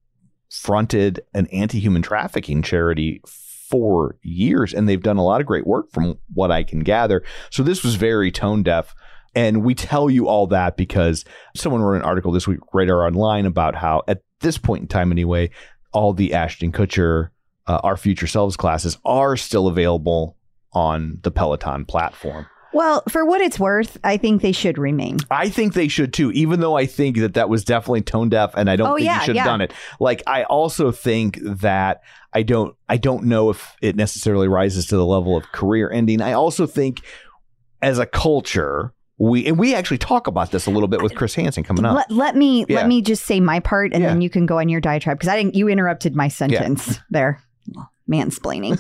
fronted an anti-human trafficking charity for years, and they've done a lot of great work from what I can gather. So this was very tone deaf. And we tell you all that because someone wrote an article this week, Radar Online, about how at this point in time, anyway, all the Ashton Kutcher, uh, our future selves classes are still available on the Peloton platform. well, for what it's worth, I think they should remain. I think they should too, even though I think that that was definitely tone deaf, and I don't Oh, think yeah, you should have yeah. done it. Like I also think that I don't, I don't know if it necessarily rises to the level of career ending. I also think as a culture, we and we actually talk about this a little bit with Chris Hansen coming up. Let, let me Yeah. let me just say my part, and Yeah. then you can go on your diatribe because I didn't. You interrupted my sentence there, mansplaining.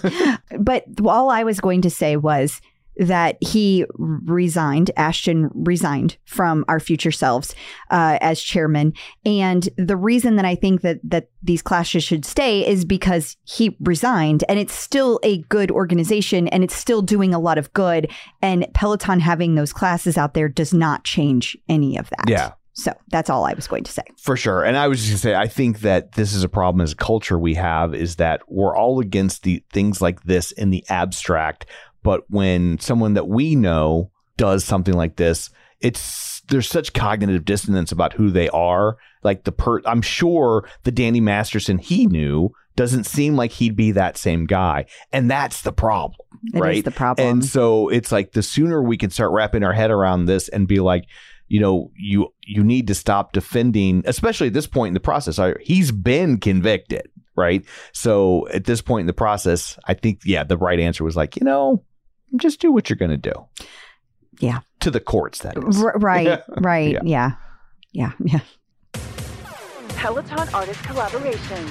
but all I was going to say was that he resigned. Ashton resigned from our future selves uh, as chairman, and the reason that I think that that these classes should stay is because he resigned, and it's still a good organization, and it's still doing a lot of good. And Peloton having those classes out there does not change any of that. Yeah. So that's all I was going to say. For sure. And I was just going to say, I think that this is a problem as a culture we have is that we're all against the things like this in the abstract. But when someone that we know does something like this, it's there's such cognitive dissonance about who they are. Like the per, I'm sure the Danny Masterson he knew doesn't seem like he'd be that same guy, and that's the problem, It right? the problem. And so it's like the sooner we can start wrapping our head around this and be like, you know, you you need to stop defending, especially at this point in the process. I- He's been convicted, right? So at this point in the process, I think yeah, the right answer was like, you know, just do what you're going to do. Yeah. To the courts, that is. R- right, right. Yeah. Yeah. yeah. Yeah. Peloton artist collaboration.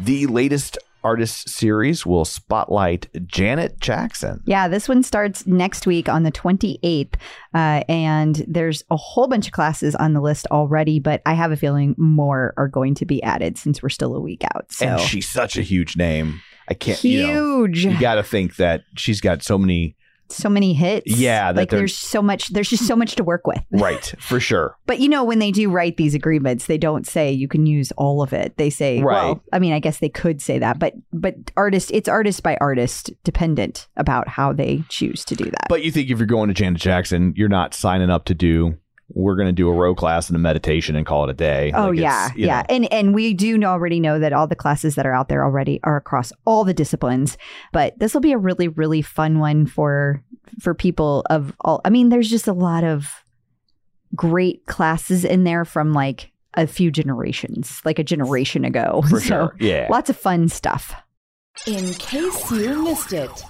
The latest artist series will spotlight Janet Jackson. Yeah, this one starts next week on the 28th. Uh, and there's a whole bunch of classes on the list already, but I have a feeling more are going to be added since we're still a week out. So And she's such a huge name. I can't, you know, huge. you got to think that she's got so many, so many hits. Yeah, that like there's so much, there's just so much to work with. right, for sure. But you know, when they do write these agreements, they don't say you can use all of it. They say, Right. well, I mean, I guess they could say that, but but artist, it's artist by artist dependent about how they choose to do that. But you think if you're going to Janet Jackson, you're not signing up to do, we're going to do a row class and a meditation and call it a day. Oh Like, yeah, yeah, know, and and we do already know that all the classes that are out there already are across all the disciplines. But this will be a really really fun one for for people of all. I mean, there's just a lot of great classes in there from like a few generations, like a generation ago. For so sure. Yeah. lots of fun stuff. In case you missed it.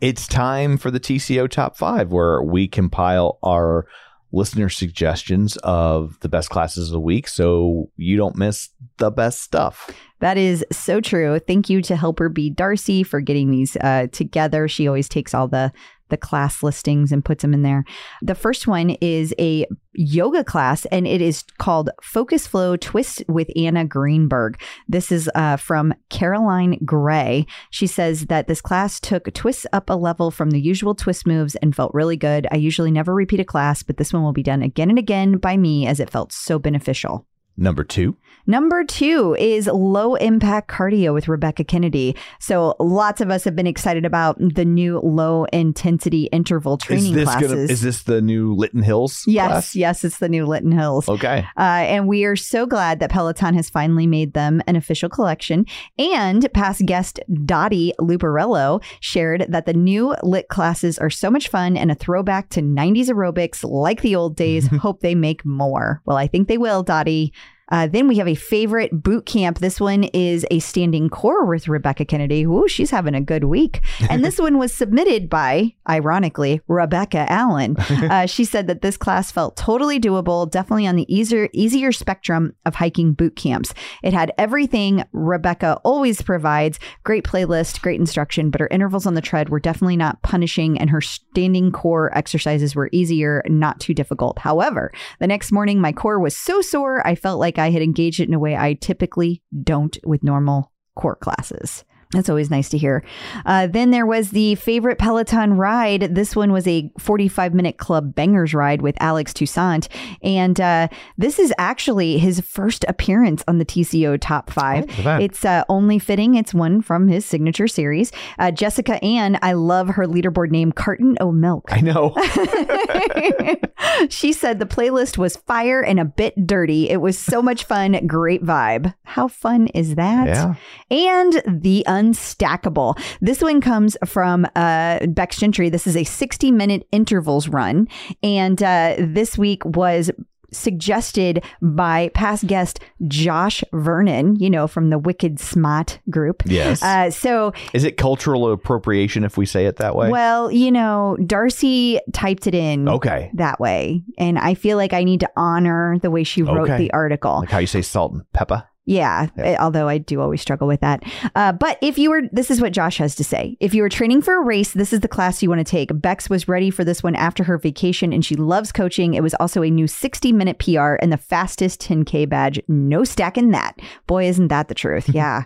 It's time for the TCO top five, where we compile our listener suggestions of the best classes of the week so you don't miss the best stuff. That is so true. Thank you to Helper Bee Darcy for getting these uh, together. She always takes all the the class listings and puts them in there. The first one is a yoga class, and it is called Focus Flow Twist with Anna Greenberg. This is uh, from Caroline Gray. She says that this class took twists up a level from the usual twist moves and felt really good. I usually never repeat a class, but this one will be done again and again by me as it felt so beneficial. Number two, Number two is low impact cardio with Rebecca Kennedy. So lots of us have been excited about the new low intensity interval training is this classes. gonna is this the new Lytton Hills? yes, class? yes, it's the new Lytton Hills. Okay. Uh, and we are so glad that Peloton has finally made them an official collection. And past guest Dottie Luparello shared that the new lit classes are so much fun and a throwback to 90s aerobics like the old days. Hope they make more. Well, I think they will, Dottie. Uh, then we have a favorite boot camp. This one is a standing core with Rebecca Kennedy. Ooh, she's having a good week. And this one was submitted by, ironically, Rebecca Allen. Uh, she said that this class felt totally doable, definitely on the easier easier spectrum of hiking boot camps. It had everything Rebecca always provides: great playlist, great instruction, but her intervals on the tread were definitely not punishing, and her standing core exercises were easier, not too difficult. However, the next morning my core was so sore, I felt like I had engaged it in a way I typically don't with normal core classes. That's always nice to hear. Uh, then there was the favorite Peloton ride. This one was a 45 minute club bangers ride with Alex Toussaint. And uh, this is actually his first appearance on the TCO top five. Oh, look at that. it's uh, only fitting. It's one from his signature series. Uh, Jessica Ann, I love her leaderboard name, Carton O Milk. I know. she said the playlist was fire and a bit dirty. It was so much fun. Great vibe. How fun is that? Yeah. And the unstackable. This one comes from uh, Becs Gentry. This is a 60 minute intervals run. And uh, this week was suggested by past guest Josh Vernon, you know, from the Wicked Smot group. Yes. Uh, so Is it cultural appropriation if we say it that way? well, you know, Darcy typed it in okay. that way. And I feel like I need to honor the way she wrote Okay. the article. Like how you say salt and pepper. Yeah, eh, although I do always struggle with that. Uh, but if you were, this is what Josh has to say. If you were training for a race, this is the class you want to take. Becs was ready for this one after her vacation and she loves coaching. It was also a new 60 minute PR and the fastest 10K badge. No stacking that. Boy, isn't that the truth? Yeah.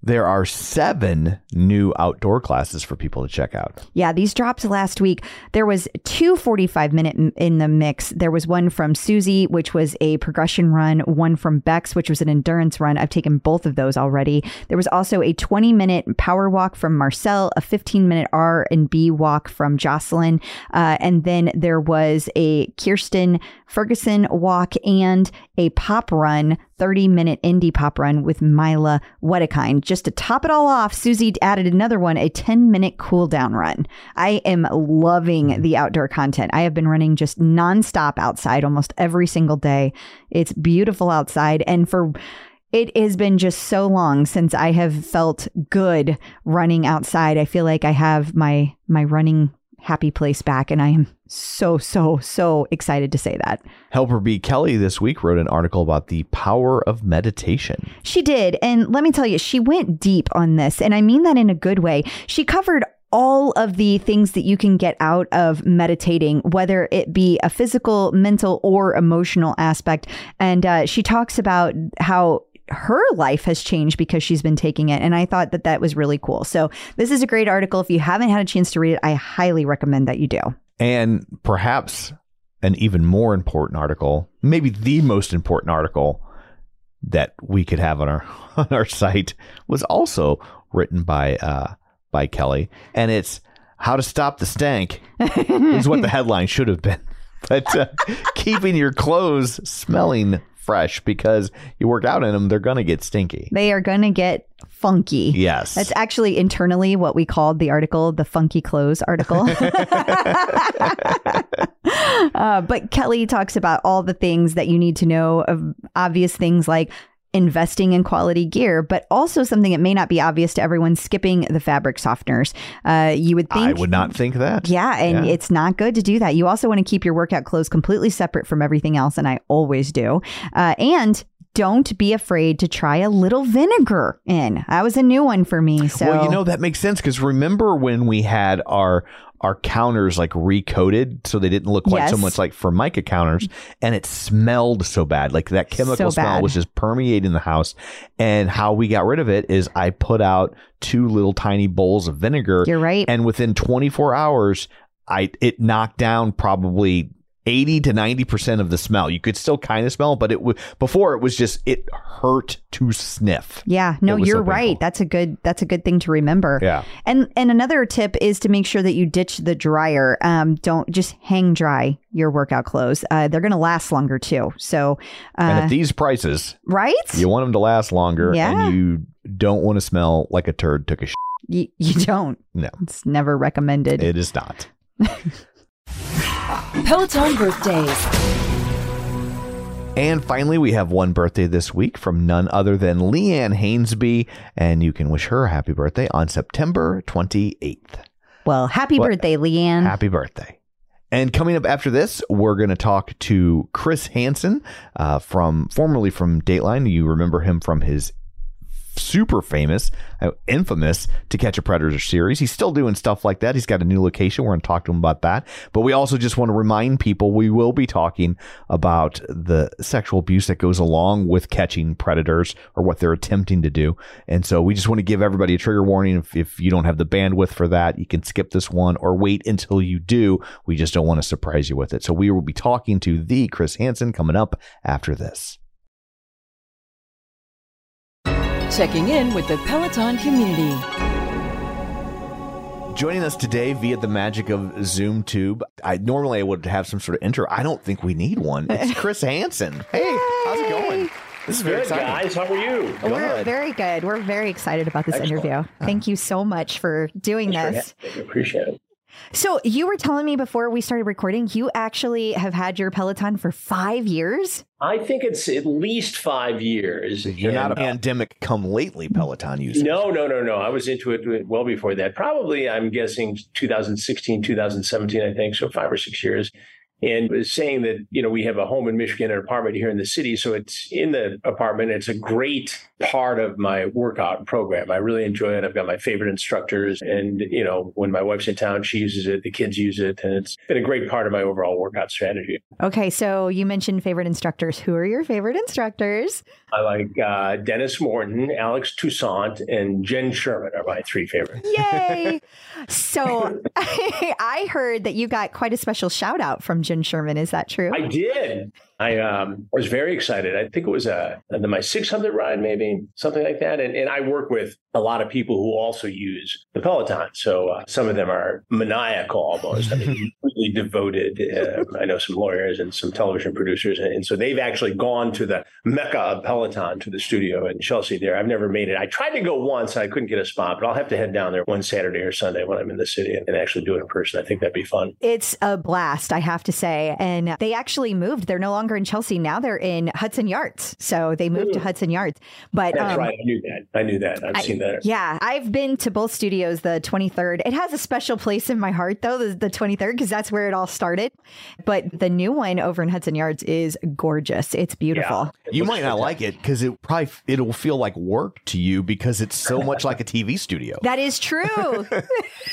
There are seven new outdoor classes for people to check out. Yeah, these dropped last week. There was two 45 minute in the mix. There was one from Susie, which was a progression run, one from Becs, which was an endurance run. I've taken both of those already. There was also a 20 minute power walk from Marcel, a 15 minute R and B walk from Jocelyn, uh, and then there was a Kirsten Ferguson walk and a pop run 30 minute indie pop run with Mayla Wedekind. Just to top it all off, Susie added another one, a 10 minute cool down run. I am loving the outdoor content. I have been running just nonstop outside almost every single day. It's beautiful outside. And for it has been just so long since I have felt good running outside. I feel like I have my my running happy place back and I am so so so excited to say that. Helper Bee. Kelli this week wrote an article about the power of meditation. She did. And let me tell you, she went deep on this. And I mean that in a good way. She covered all of the things that you can get out of meditating, whether it be a physical, mental, or emotional aspect. And uh, she talks about how her life has changed because she's been taking it. And I thought that that was really cool. So, this is a great article. If you haven't had a chance to read it, I highly recommend that you do. And perhaps an even more important article, maybe the most important article that we could have on our on our site was also written by uh by Kelli and it's how to stop the stank is what the headline should have been. But uh, keeping your clothes smelling fresh because you work out in them, they're going to get stinky. They are going to get funky. Yes. That's actually internally what we called the article, the funky clothes article. uh, but Kelli talks about all the things that you need to know of obvious things like investing in quality gear, but also something that may not be obvious to everyone skipping the fabric softeners. Uh, you would think I would not think that. yeah, and Yeah. it's not good to do that. You also want to keep your workout clothes completely separate from everything else, and I always do. Uh, and don't be afraid to try a little vinegar in. That was a new one for me. So Well, you know that makes sense because remember when we had our our counters like recoated so they didn't look quite so much like Formica counters, and it smelled so bad. Like that chemical So smell bad. was just permeating the house. And how we got rid of it is I put out two little tiny bowls of vinegar, you're right. and within 24 hours, I it knocked down probably. 80 to 90% of the smell. You could still kind of smell, but it w- before it was just it hurt to sniff. yeah, no, was so you're right. That's a good that's a good thing to remember. Yeah. And and another tip is to make sure that you ditch the dryer. Um, don't just hang dry your workout clothes. Uh, they're going to last longer too. So, and uh, at these prices, right? You want them to last longer, Yeah. and you don't want to smell like a turd took a shit. You, you don't. No. It's never recommended. It is not. Peloton birthdays. And finally, we have one birthday this week from none other than Leanne Hainsby, and you can wish her a happy birthday on September 28th. Well, happy What- birthday, Leanne. Happy birthday. And coming up after this, we're going to talk to Chris Hansen, uh, from formerly from Dateline. You remember him from his super famous, uh, infamous To Catch a Predator series. He's still doing stuff like that. He's got a new location. We're going to talk to him about that. But we also just want to remind people we will be talking about the sexual abuse that goes along with catching predators or what they're attempting to do. And so we just want to give everybody a trigger warning. If, if you don't have the bandwidth for that, you can skip this one or wait until you do. We just don't want to surprise you with it. So we will be talking to the Chris Hansen coming up after this. Checking in with the Peloton community. Joining us today via the magic of Zoom Tube, I normally I would have some sort of intro. I don't think we need one. It's Chris Hansen. Hey, how's it going? This is very Good exciting. guys, how are you? We're Good. very good. We're very excited about this Excellent. interview. Thank you so much for doing Thanks this. for having. Appreciate it. So, you were telling me before we started recording, you actually have had your Peloton for five years. I think it's at least five years. You're not a uh, pandemic come lately Peloton user. No, no, no, no. I was into it well before that. Probably, I'm guessing 2016, 2017, I think. So five or six years. And was saying that, you know, we have a home in Michigan, an apartment here in the city. So it's in the apartment. It's a great part of my workout program. I really enjoy it. I've got my favorite instructors. And, you know, when my wife's in town, she uses it, the kids use it. And it's been a great part of my overall workout strategy. Okay, so you mentioned favorite instructors. Who are your favorite instructors? I like uh, Denis Morton, Alex Toussaint, and Jen Sherman are my three favorites. Yay! so, I heard that you got quite a special shout out from Jen Sherman. Is that true? I did. I um, was very excited. I think it was a, my 600 ride, maybe something like that. And, and I work with a lot of people who also use the Peloton. So uh, some of them are maniacal almost. I mean, completely devoted. Uh, I know some lawyers and some television producers. And, and so they've actually gone to the mecca of Peloton to the studio in Chelsea there. I've never made it. I tried to go once. I couldn't get a spot, but I'll have to head down there one Saturday or Sunday when I'm in the city and, and actually do it in person. I think that'd be fun. It's a blast, I have to say. And they actually moved. They're no longer in Chelsea. Now they're in Hudson Yards. So they moved to Hudson Yards. But That's um, right. I knew that. I knew that. I've I- seen that. Yeah, I've been to both studios, the 23rd. It has a special place in my heart, though, the, the 23rd, because that's where it all started. But the new one over in Hudson Yards is gorgeous. It's beautiful. It You might not like it because it probably it'll feel like work to you because it's so much like a TV studio. That is true.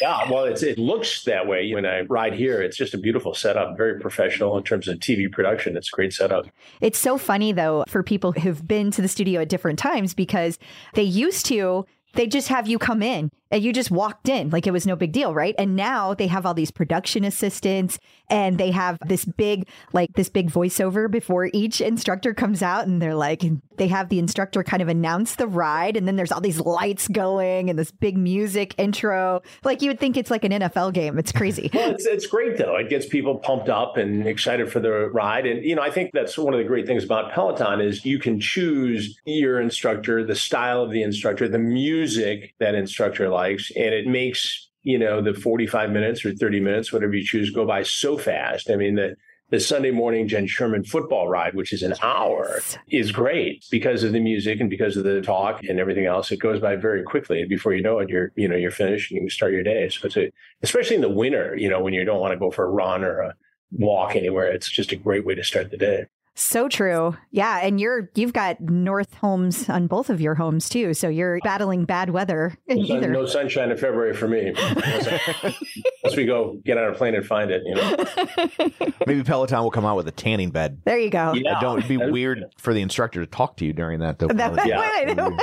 Yeah, well, it's, it looks that way when I ride here. It's just a beautiful setup, very professional in terms of TV production. It's a great setup. It's so funny though for people who've been to the studio at different times because they used to they just have you come in and you just walked in like it was no big deal, right? And now they have all these production assistants and they have this big like this big voiceover before each instructor comes out and they're like they have the instructor kind of announce the ride and then there's all these lights going and this big music intro. Like you would think it's like an NFL game. It's crazy. Well, it's, it's great though. It gets people pumped up and excited for the ride. And you know, I think that's one of the great things about Peloton is you can choose your instructor, the style of the instructor, the music that instructor likes, and it makes you know the 45 minutes or 30 minutes, whatever you choose, go by so fast. I mean the the Sunday morning Jen Sherman football ride, which is an hour, is great because of the music and because of the talk and everything else. It goes by very quickly, and before you know it, you're you know you're finished and you can start your day. So it's a, especially in the winter, you know, when you don't want to go for a run or a walk anywhere, it's just a great way to start the day. So true. Yeah, and you're you've got north homes on both of your homes too, so you're battling bad weather No, sun- no sunshine in February for me, unless, we go get on a plane and find it. You know, Maybe Peloton will come out with a tanning bed. There you go. Yeah. Don't. It'd be weird for the instructor to talk to you during that though. That- probably. Yeah.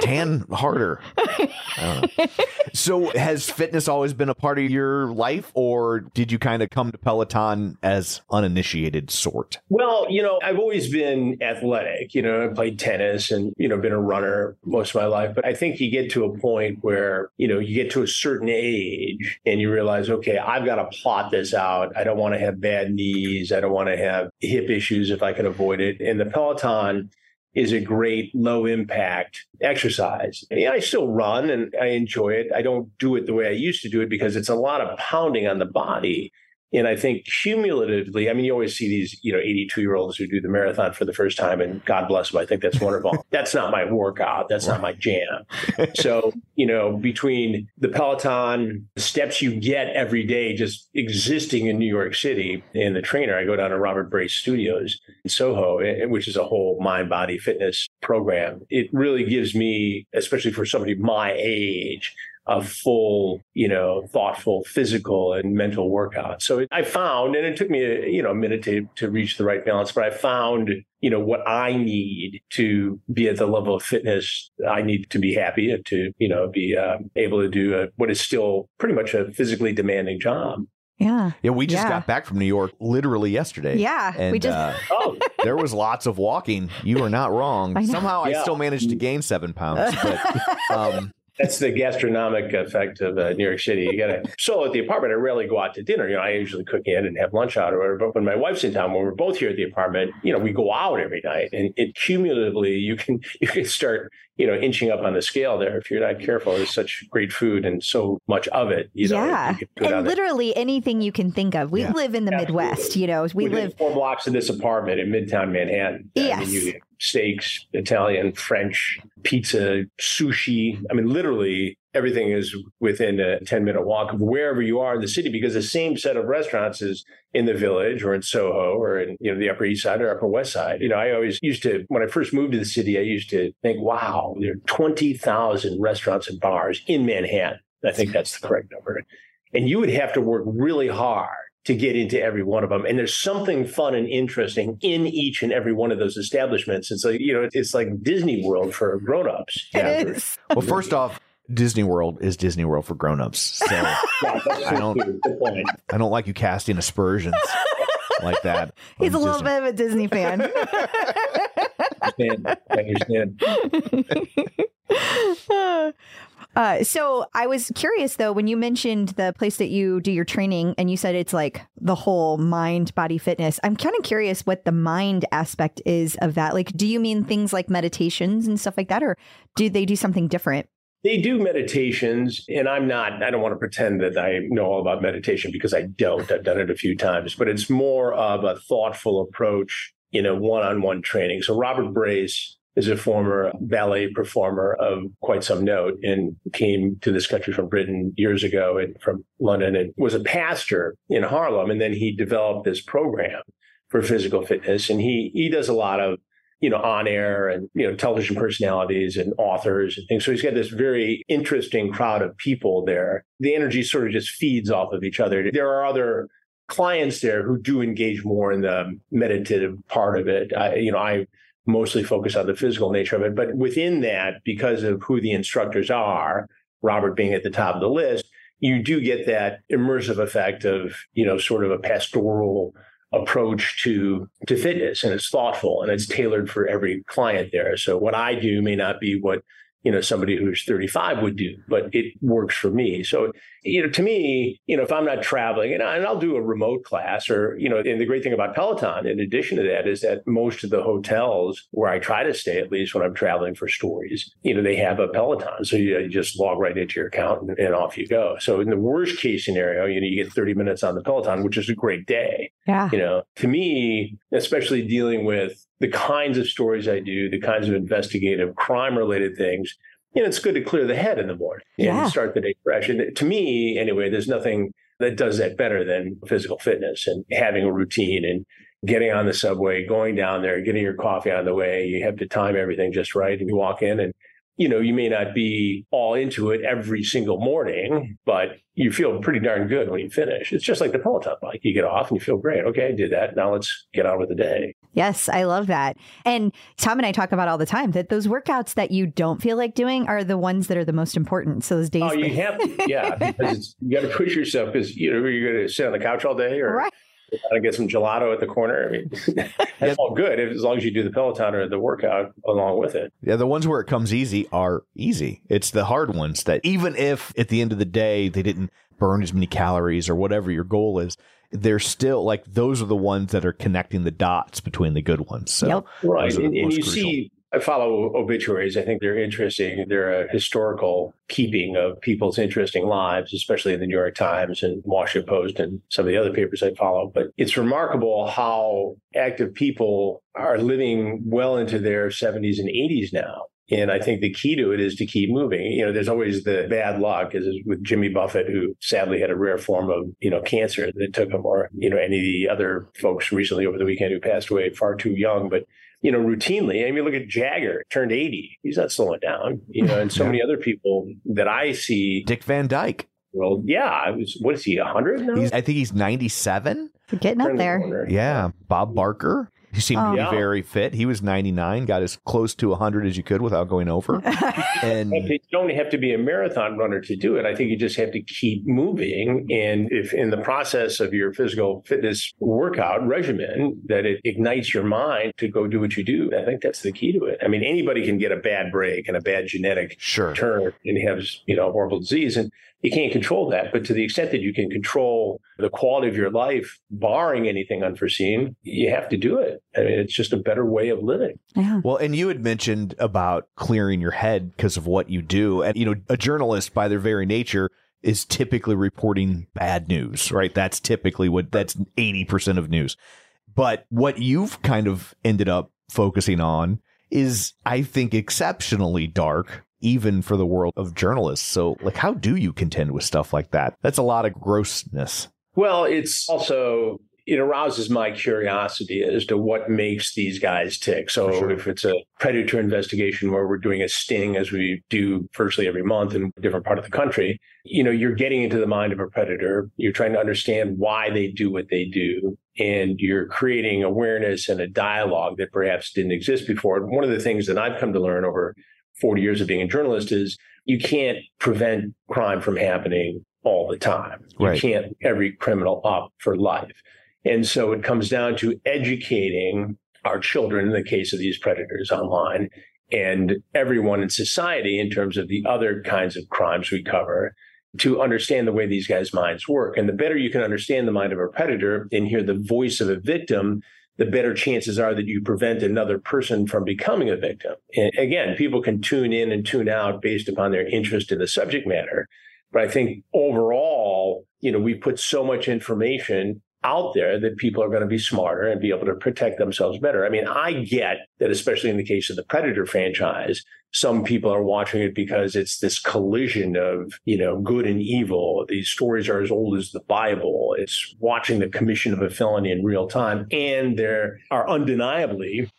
Tan harder. So, has fitness always been a part of your life, or did you kind of come to Peloton as uninitiated sort? Well, you know, I've always been athletic. You know, I played tennis and, you know, been a runner most of my life. But I think you get to a point where, you know, you get to a certain age and you realize, okay, I've got to plot this out. I don't want to have bad knees. I don't want to have hip issues if I can avoid it. And the Peloton is a great low impact exercise. I still run and I enjoy it. I don't do it the way I used to do it because it's a lot of pounding on the body. And I think cumulatively, I mean, you always see these, you know, 82 year olds who do the marathon for the first time, and God bless them. I think that's wonderful. that's not my workout. That's not my jam. So, you know, between the Peloton, the steps you get every day just existing in New York City, and the trainer, I go down to Robert Brace Studios in Soho, eh, which is a whole mind body fitness program. It really gives me, especially for somebody my age, a full, you know, thoughtful physical and mental workout. So I found, and it took me, a, you know, a minute to, to reach the right balance, but I found, you know, what I need to be at the level of fitness I need to be happy and to, you know, be uh, able to do a, what is still pretty much a physically demanding job. Yeah. Yeah, we just Yeah. got back from New York literally yesterday. Yeah, we and just- uh, Oh, there was lots of walking. You are not wrong. I know. Somehow I still managed to gain seven pounds, but um, That's the gastronomic effect of uh, New York City. You gotta. So at the apartment, I rarely go out to dinner. You know, I usually cook in and have lunch out or whatever. But when my wife's in town, when we're both here at the apartment, you know, we go out every night, and it cumulatively, you can you can start you know inching up on the scale there if you're not careful. There's such great food and so much of it. You know, yeah. you And literally anything you can think of. We Yeah. live in the Absolutely. Midwest, you know, we Within live four blocks of this apartment in Midtown Manhattan. I mean, you steaks, Italian, French, pizza, sushi. I mean, literally everything is within a 10 minute walk of wherever you are in the city because the same set of restaurants is in the village or in Soho or in you know the Upper East Side or Upper West Side. You know, I always used to when I first moved to the city, I used to think, wow, there are 20,000 restaurants and bars in Manhattan. I think that's the correct number. And you would have to work really hard to get into every one of them. And there's something fun and interesting in each and every one of those establishments. It's like, you know, it's like Disney World for grown-ups. it is. well, first off, Disney World is Disney World for grown-ups. So Yeah, I don't- true. Good point. I don't like you casting aspersions like that. He's a little Disney. bit of a Disney fan. understand. I understand. Uh, so I was curious though when you mentioned the place that you do your training and you said it's like the whole mind body fitness. I'm kind of curious what the mind aspect is of that. Like, do you mean things like meditations and stuff like that, or do they do something different? They do meditations, and I'm not, I don't want to pretend that I know all about meditation because I don't. I've done it a few times, but it's more of a thoughtful approach in a one on one training. So, Robert Brace is a former ballet performer of quite some note and came to this country from Britain years ago and from London and was a pastor in Harlem. And then he developed this program for physical fitness. And he, he does a lot of you know, on air and, you know, television personalities and authors and things. So he's got this very interesting crowd of people there. The energy sort of just feeds off of each other. There are other clients there who do engage more in the meditative part of it. I, you know, I mostly focus on the physical nature of it, but within that, because of who the instructors are, Robert being at the top of the list, you do get that immersive effect of, you know, sort of a pastoral approach to to fitness and it's thoughtful and it's tailored for every client there. So what i do may not be what you know somebody who's 35 would do but it works for me. So you know to me you know if i'm not traveling and, I, and i'll do a remote class or you know and the great thing about peloton in addition to that is that most of the hotels where i try to stay at least when i'm traveling for stories you know they have a peloton. So you, you just log right into your account and, and off you go. So in the worst case scenario you know you get 30 minutes on the peloton which is a great day. Yeah. you know to me especially dealing with the kinds of stories i do the kinds of investigative crime related things you know it's good to clear the head in the morning and Yeah. start the day fresh and to me anyway there's nothing that does that better than physical fitness and having a routine and getting on the subway going down there getting your coffee on the way you have to time everything just right and you walk in and you know, you may not be all into it every single morning, but you feel pretty darn good when you finish. It's just like the Peloton bike. You get off and you feel great. Okay, I did that. Now let's get on with the day. Yes, I love that. And Tom and I talk about all the time that those workouts that you don't feel like doing are the ones that are the most important. So those days, Oh, you have to, yeah, because it's, you got to push yourself because you know you're going to sit on the couch all day or right? and get some gelato at the corner. I mean, that's all good if, as long as you do the Peloton or the workout along with it. Yeah, the ones where it comes easy are easy. It's the hard ones that even if at the end of the day they didn't burn as many calories or whatever your goal is, they're still like those are the ones that are connecting the dots between the good ones. So Yep. Right. those And, and you crucial. see I follow obituaries. I think they're interesting. They're a historical keeping of people's interesting lives, especially in the New York Times and Washington Post and some of the other papers I follow. But it's remarkable how active people are living well into their 70s and 80s now. And I think the key to it is to keep moving. You know, there's always the bad luck, as is with Jimmy Buffett, who sadly had a rare form of, you know, cancer that took him, or, you know, any of the other folks recently over the weekend who passed away far too young. But, you know, routinely, I mean, look at Jagger, turned 80. He's not slowing down, you know, and so many other people that I see. Dick Van Dyke. Well, yeah, I was, what is he, 100 now? He's, I think he's 97. Getting up Turn the there. Yeah. Bob Barker. He seemed to be Oh. very fit. He was 99, got as close to 100 as you could without going over. and You don't have to be a marathon runner to do it. I think you just have to keep moving. And if in the process of your physical fitness workout regimen, that it ignites your mind to go do what you do, I think that's the key to it. I mean, anybody can get a bad break and a bad genetic sure. turn and have, you know, horrible disease. And you can't control that. But to the extent that you can control the quality of your life, barring anything unforeseen, you have to do it. I mean, it's just a better way of living. Yeah. Well, and you had mentioned about clearing your head because of what you do. And, you know, a journalist by their very nature is typically reporting bad news, right? That's typically what that's 80% of news. But what you've kind of ended up focusing on is, I think, exceptionally dark, even for the world of journalists. So, like, how do you contend with stuff like that? That's a lot of grossness. Well, it's also it arouses my curiosity as to what makes these guys tick. So sure. if it's a predator investigation where we're doing a sting as we do virtually every month in a different part of the country, you know, you're getting into the mind of a predator. You're trying to understand why they do what they do. And you're creating awareness and a dialogue that perhaps didn't exist before. And one of the things that I've come to learn over 40 years of being a journalist is you can't prevent crime from happening all the time. You can't every criminal up for life. And so it comes down to educating our children in the case of these predators online and everyone in society in terms of the other kinds of crimes we cover to understand the way these guys' minds work. And the better you can understand the mind of a predator and hear the voice of a victim, the better chances are that you prevent another person from becoming a victim. And again, people can tune in and tune out based upon their interest in the subject matter. But I think overall, you know, we put so much information out there that people are going to be smarter and be able to protect themselves better. I mean, I get that, especially in the case of the Predator franchise, some people are watching it because it's this collision of, you know, good and evil. These stories are as old as the Bible. It's watching the commission of a felony in real time. And there are undeniably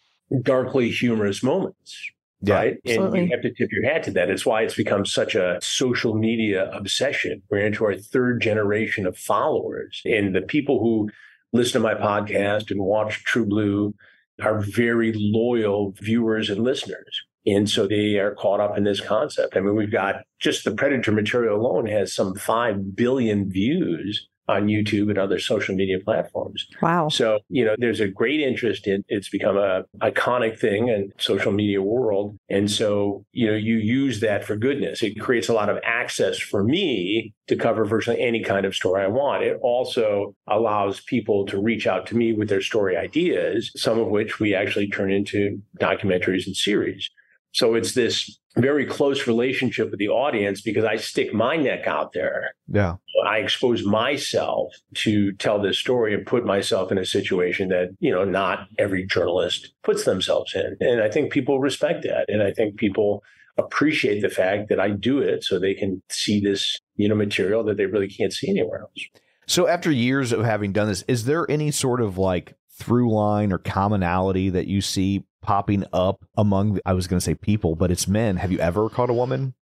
darkly humorous moments. Yeah, right. And you have to tip your hat to that. It's why it's become such a social media obsession. We're into our third generation of followers. And the people who listen to my podcast and watch TruBlu are very loyal viewers and listeners. And so they are caught up in this concept. I mean, we've got just the Predator material alone has some 5 billion views on YouTube and other social media platforms. Wow. So, you know, there's a great interest in it's become a iconic thing in social media world. And so, you know, you use that for goodness. It creates a lot of access for me to cover virtually any kind of story I want. It also allows people to reach out to me with their story ideas, some of which we actually turn into documentaries and series. So it's this very close relationship with the audience because I stick my neck out there Yeah. I expose myself to tell this story and put myself in a situation that, you know, not every journalist puts themselves in. And I think people respect that. And I think people appreciate the fact that I do it so they can see this, you know, material that they really can't see anywhere else. So after years of having done this, is there any sort of like through line or commonality that you see popping up among I was going to say people, but it's men. Have you ever caught a woman?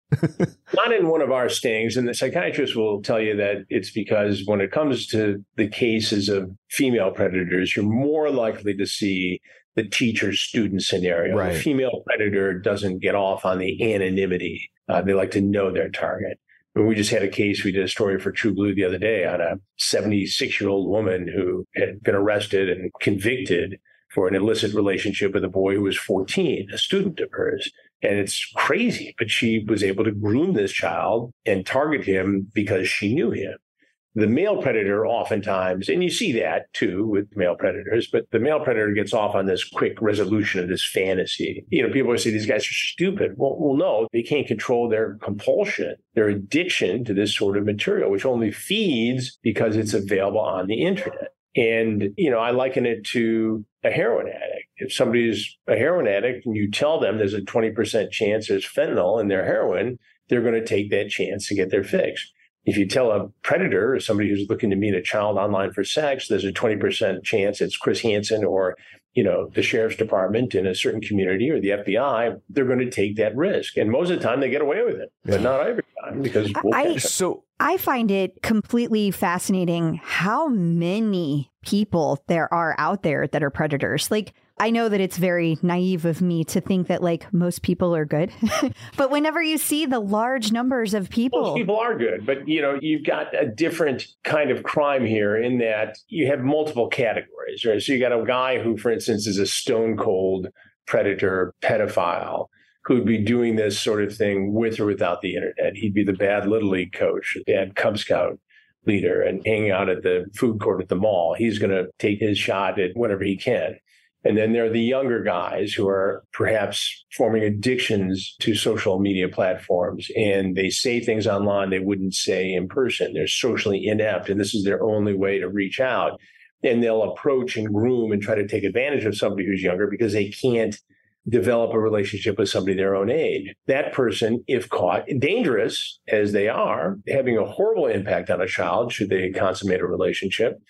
Not in one of our stings. And the psychiatrist will tell you that it's because when it comes to the cases of female predators, you're more likely to see the teacher student scenario. Right. The female predator doesn't get off on the anonymity. Uh, they like to know their target. And we just had a case, we did a story for TruBlu the other day on a 76 year old woman who had been arrested and convicted for an illicit relationship with a boy who was 14, a student of hers. And it's crazy, but she was able to groom this child and target him because she knew him. the male predator oftentimes, and you see that too with male predators, but the male predator gets off on this quick resolution of this fantasy. You know, people say these guys are stupid. Well, well, no, they can't control their compulsion, their addiction to this sort of material, which only feeds because it's available on the internet. And, you know, I liken it to a heroin addict. If somebody's a heroin addict and you tell them there's a 20% chance there's fentanyl in their heroin, they're going to take that chance to get their fix. If you tell a predator or somebody who's looking to meet a child online for sex, there's a 20% chance it's Chris Hansen or, you know, the sheriff's department in a certain community or the FBI, they're going to take that risk. And most of the time they get away with it, but not every time because we'll I- catch them. So I find it completely fascinating how many people there are out there that are predators. Like, I know that it's very naive of me to think that like most people are good, but whenever you see the large numbers of people, Most people are good, but you know, you've got a different kind of crime here in that you have multiple categories, right? So you got a guy who, for instance, is a stone cold predator, pedophile, who'd be doing this sort of thing with or without the internet. He'd be the bad little league coach, the bad Cub Scout leader, and hanging out at the food court at the mall. He's going to take his shot at whatever he can. And then there are the younger guys who are perhaps forming addictions to social media platforms and they say things online they wouldn't say in person. They're socially inept and this is their only way to reach out. And they'll approach and groom and try to take advantage of somebody who's younger because they can't develop a relationship with somebody their own age. That person, if caught, dangerous as they are, having a horrible impact on a child should they consummate a relationship.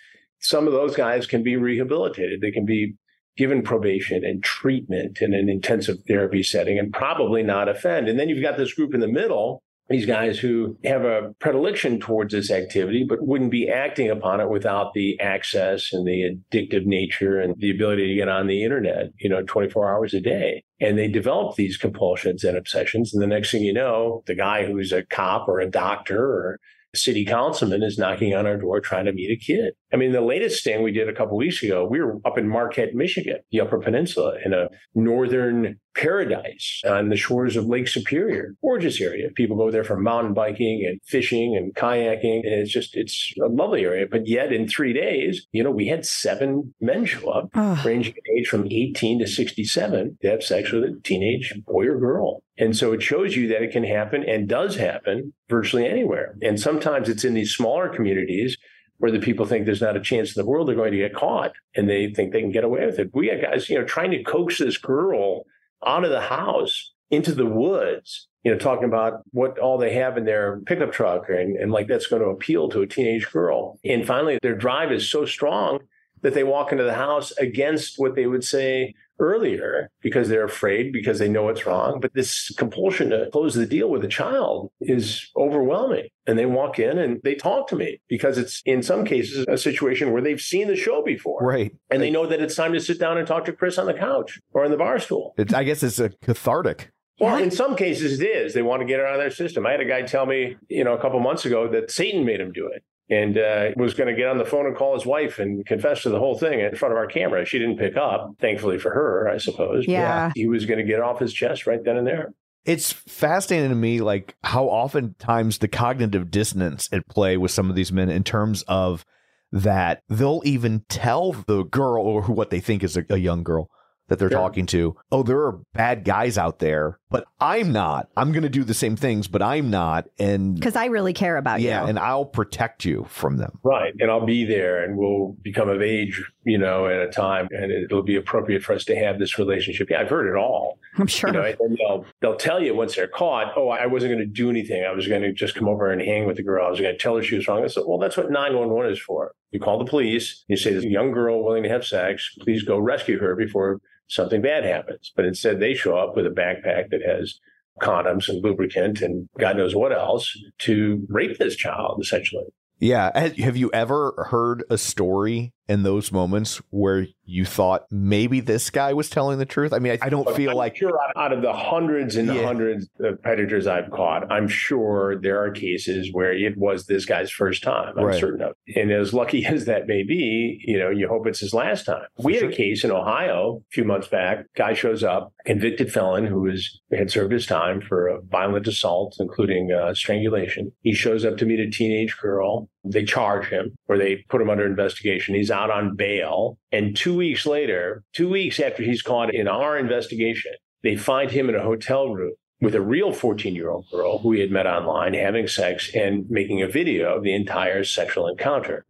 Some of those guys can be rehabilitated. They can be given probation and treatment in an intensive therapy setting and probably not offend. And then you've got this group in the middle, these guys who have a predilection towards this activity, but wouldn't be acting upon it without the access and the addictive nature and the ability to get on the internet, you know, 24 hours a day. And they develop these compulsions and obsessions. And the next thing you know, the guy who's a cop or a doctor or a city councilman is knocking on our door trying to meet a kid. I mean, the latest thing we did a couple weeks ago, we were up in Marquette, Michigan, the Upper Peninsula, in a northern paradise on the shores of Lake Superior. Gorgeous area. People go there for mountain biking and fishing and kayaking. And it's just, it's a lovely area. But yet in three days, you know, we had seven men show up, Ugh. ranging in age from 18 to 67, to have sex with a teenage boy or girl. And so it shows you that it can happen and does happen virtually anywhere. And sometimes it's in these smaller communities where the people think there's not a chance in the world they're going to get caught and they think they can get away with it. We got guys, you know, trying to coax this girl out of the house into the woods, you know, talking about what all they have in their pickup truck and, and like that's going to appeal to a teenage girl. And finally, their drive is so strong that they walk into the house against what they would say earlier because they're afraid because they know it's wrong. But this compulsion to close the deal with a child is overwhelming. And they walk in and they talk to me because it's in some cases a situation where they've seen the show before. right, And they know that it's time to sit down and talk to Chris on the couch or in the bar stool. it's, I guess it's a cathartic. Well, in some cases it is. They want to get it out of their system. I had a guy tell me, you know, a couple months ago that Satan made him do it and uh, was going to get on the phone and call his wife and confess to the whole thing in front of our camera. She didn't pick up, thankfully for her, I suppose. But Yeah. He was going to get it off his chest right then and there. It's fascinating to me, like how oftentimes the cognitive dissonance at play with some of these men in terms of that they'll even tell the girl or who what they think is a, a young girl that they're Sure. talking to, oh, there are bad guys out there, but I'm not. I'm going to do the same things, but I'm not. And because I really care about yeah, you. Yeah. And I'll protect you from them. Right. And I'll be there and we'll become of age, you know, at a time and it'll be appropriate for us to have this relationship. Yeah, I've heard it all. I'm sure. You know, and they'll, they'll tell you once they're caught, oh, I wasn't going to do anything. I was going to just come over and hang with the girl. I was going to tell her she was wrong. I said, well, that's what 911 is for. You call the police, you say, there's a young girl willing to have sex. Please go rescue her before something bad happens. But instead, they show up with a backpack that has condoms and lubricant and God knows what else to rape this child, essentially. Yeah. Have you ever heard a story in those moments where you thought maybe this guy was telling the truth? I mean, I, I don't feel I'm like sure out- of the hundreds and Yeah. hundreds of predators I've caught, I'm sure there are cases where it was this guy's first time. I'm Right. certain of. it. And as lucky as that may be, you know, you hope it's his last time. We had a case in Ohio a few months back. Guy shows up, convicted felon who was had served his time for a violent assault, including uh, strangulation. He shows up to meet a teenage girl. They charge him or they put him under investigation. He's out on bail. And two weeks later, two weeks after he's caught in our investigation, they find him in a hotel room with a real 14 year old girl who he had met online having sex and making a video of the entire sexual encounter.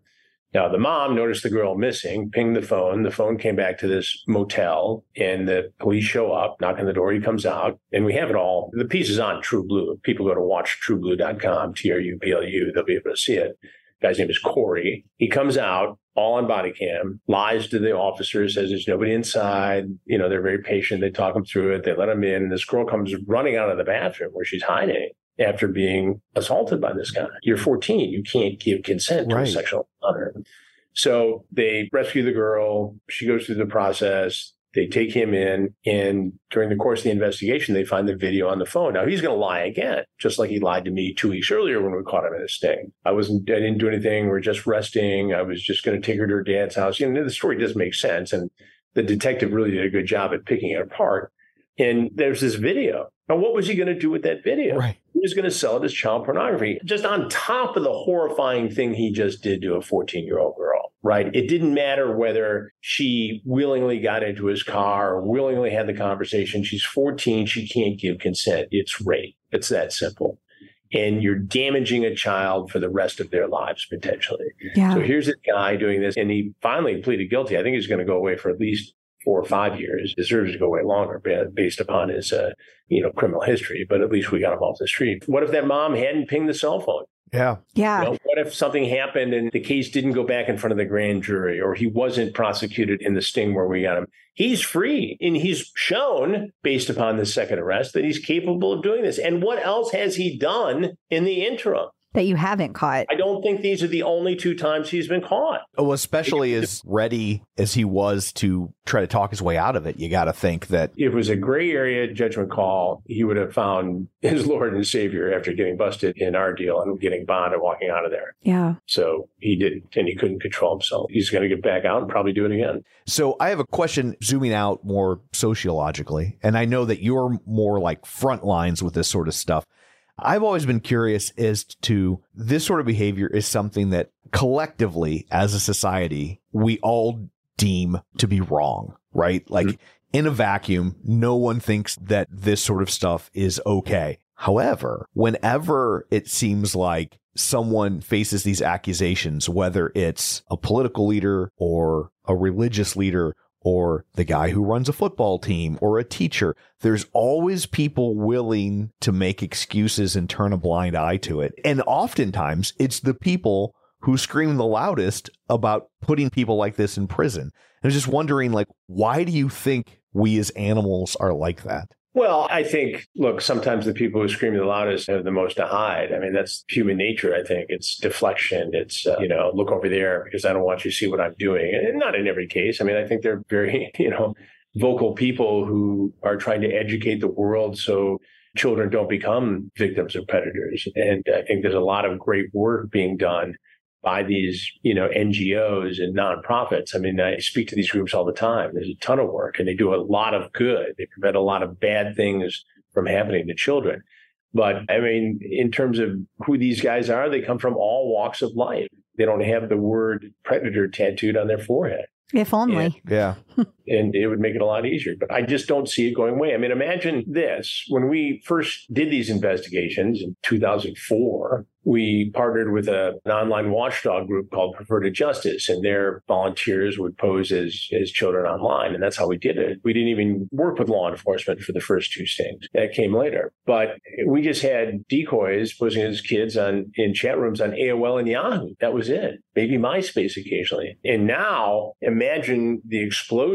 Now, the mom noticed the girl missing, pinged the phone. The phone came back to this motel, and the police show up, knock on the door. He comes out, and we have it all. The piece is on TruBlu. People go to watchtrublu.com, T R U B L U, they'll be able to see it. Guy's name is Corey. He comes out all on body cam, lies to the officer, says there's nobody inside. You know, they're very patient. They talk him through it. They let him in. And this girl comes running out of the bathroom where she's hiding after being assaulted by this guy. You're 14. You can't give consent to Right. a sexual encounter. So they rescue the girl. She goes through the process. They take him in, and during the course of the investigation, they find the video on the phone. Now he's going to lie again, just like he lied to me two weeks earlier when we caught him in a sting. I wasn't, I didn't do anything. We're just resting. I was just going to take her to her dad's house. You know, the story doesn't make sense, and the detective really did a good job at picking it apart. And there's this video. Now, what was he going to do with that video? Right. He was going to sell it as child pornography, just on top of the horrifying thing he just did to a 14 year old girl, right? It didn't matter whether she willingly got into his car or willingly had the conversation. She's 14. She can't give consent. It's rape. It's that simple. And you're damaging a child for the rest of their lives, potentially. Yeah. So here's a guy doing this, and he finally pleaded guilty. I think he's going to go away for at least four or five years. Deserves to go away longer based upon his, uh, you know, criminal history. But at least we got him off the street. What if that mom hadn't pinged the cell phone? Yeah. yeah. You know, what if something happened and the case didn't go back in front of the grand jury, or he wasn't prosecuted in the sting where we got him? He's free, and he's shown, based upon the second arrest, that he's capable of doing this. And what else has he done in the interim? That you haven't caught. I don't think these are the only two times he's been caught. Oh, especially as ready as he was to try to talk his way out of it, you got to think that If it was a gray area judgment call, he would have found his Lord and Savior after getting busted in our deal and getting bond and walking out of there. Yeah. So he didn't, and he couldn't control himself. He's going to get back out and probably do it again. So I have a question zooming out more sociologically, and I know that you're more like front lines with this sort of stuff. I've always been curious as to this sort of behavior is something that collectively as a society we all deem to be wrong, right? Like mm-hmm. in a vacuum, no one thinks that this sort of stuff is okay. However, whenever it seems like someone faces these accusations, whether it's a political leader or a religious leader or the guy who runs a football team or a teacher, there's always people willing to make excuses and turn a blind eye to it. And oftentimes it's the people who scream the loudest about putting people like this in prison. I was just wondering, like, why do you think we as animals are like that? Well, I think, look, sometimes the people who scream the loudest have the most to hide. I mean, that's human nature, I think. It's deflection. It's, uh, you know, look over there because I don't want you to see what I'm doing. And not in every case. I mean, I think they're very, you know, vocal people who are trying to educate the world so children don't become victims of predators. And I think there's a lot of great work being done by these, you know, NGOs and nonprofits. I mean, I speak to these groups all the time. There's a ton of work and they do a lot of good. They prevent a lot of bad things from happening to children. But I mean, in terms of who these guys are, they come from all walks of life. They don't have the word predator tattooed on their forehead If only. Yeah. And it would make it a lot easier. But I just don't see it going away. I mean, imagine this. When we first did these investigations in 2004, we partnered with a, an online watchdog group called Perverted Justice, and their volunteers would pose as, as children online. And that's how we did it. We didn't even work with law enforcement for the first two stings. That came later. But we just had decoys posing as kids on in chat rooms on AOL and Yahoo. That was it. Maybe MySpace occasionally. And now imagine the explosion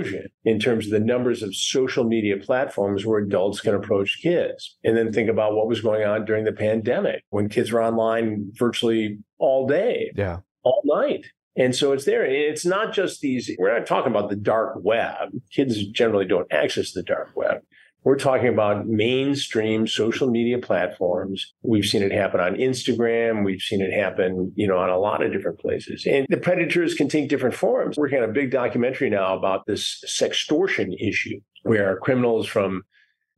in terms of the numbers of social media platforms where adults can approach kids. And then think about what was going on during the pandemic when kids were online virtually all day, Yeah. all night. And so it's there. It's not just these, we're not talking about the dark web. Kids generally don't access the dark web. We're talking about mainstream social media platforms. We've seen it happen on Instagram. We've seen it happen, you know, on a lot of different places. And the predators can take different forms. We're working on a big documentary now about this sextortion issue where criminals from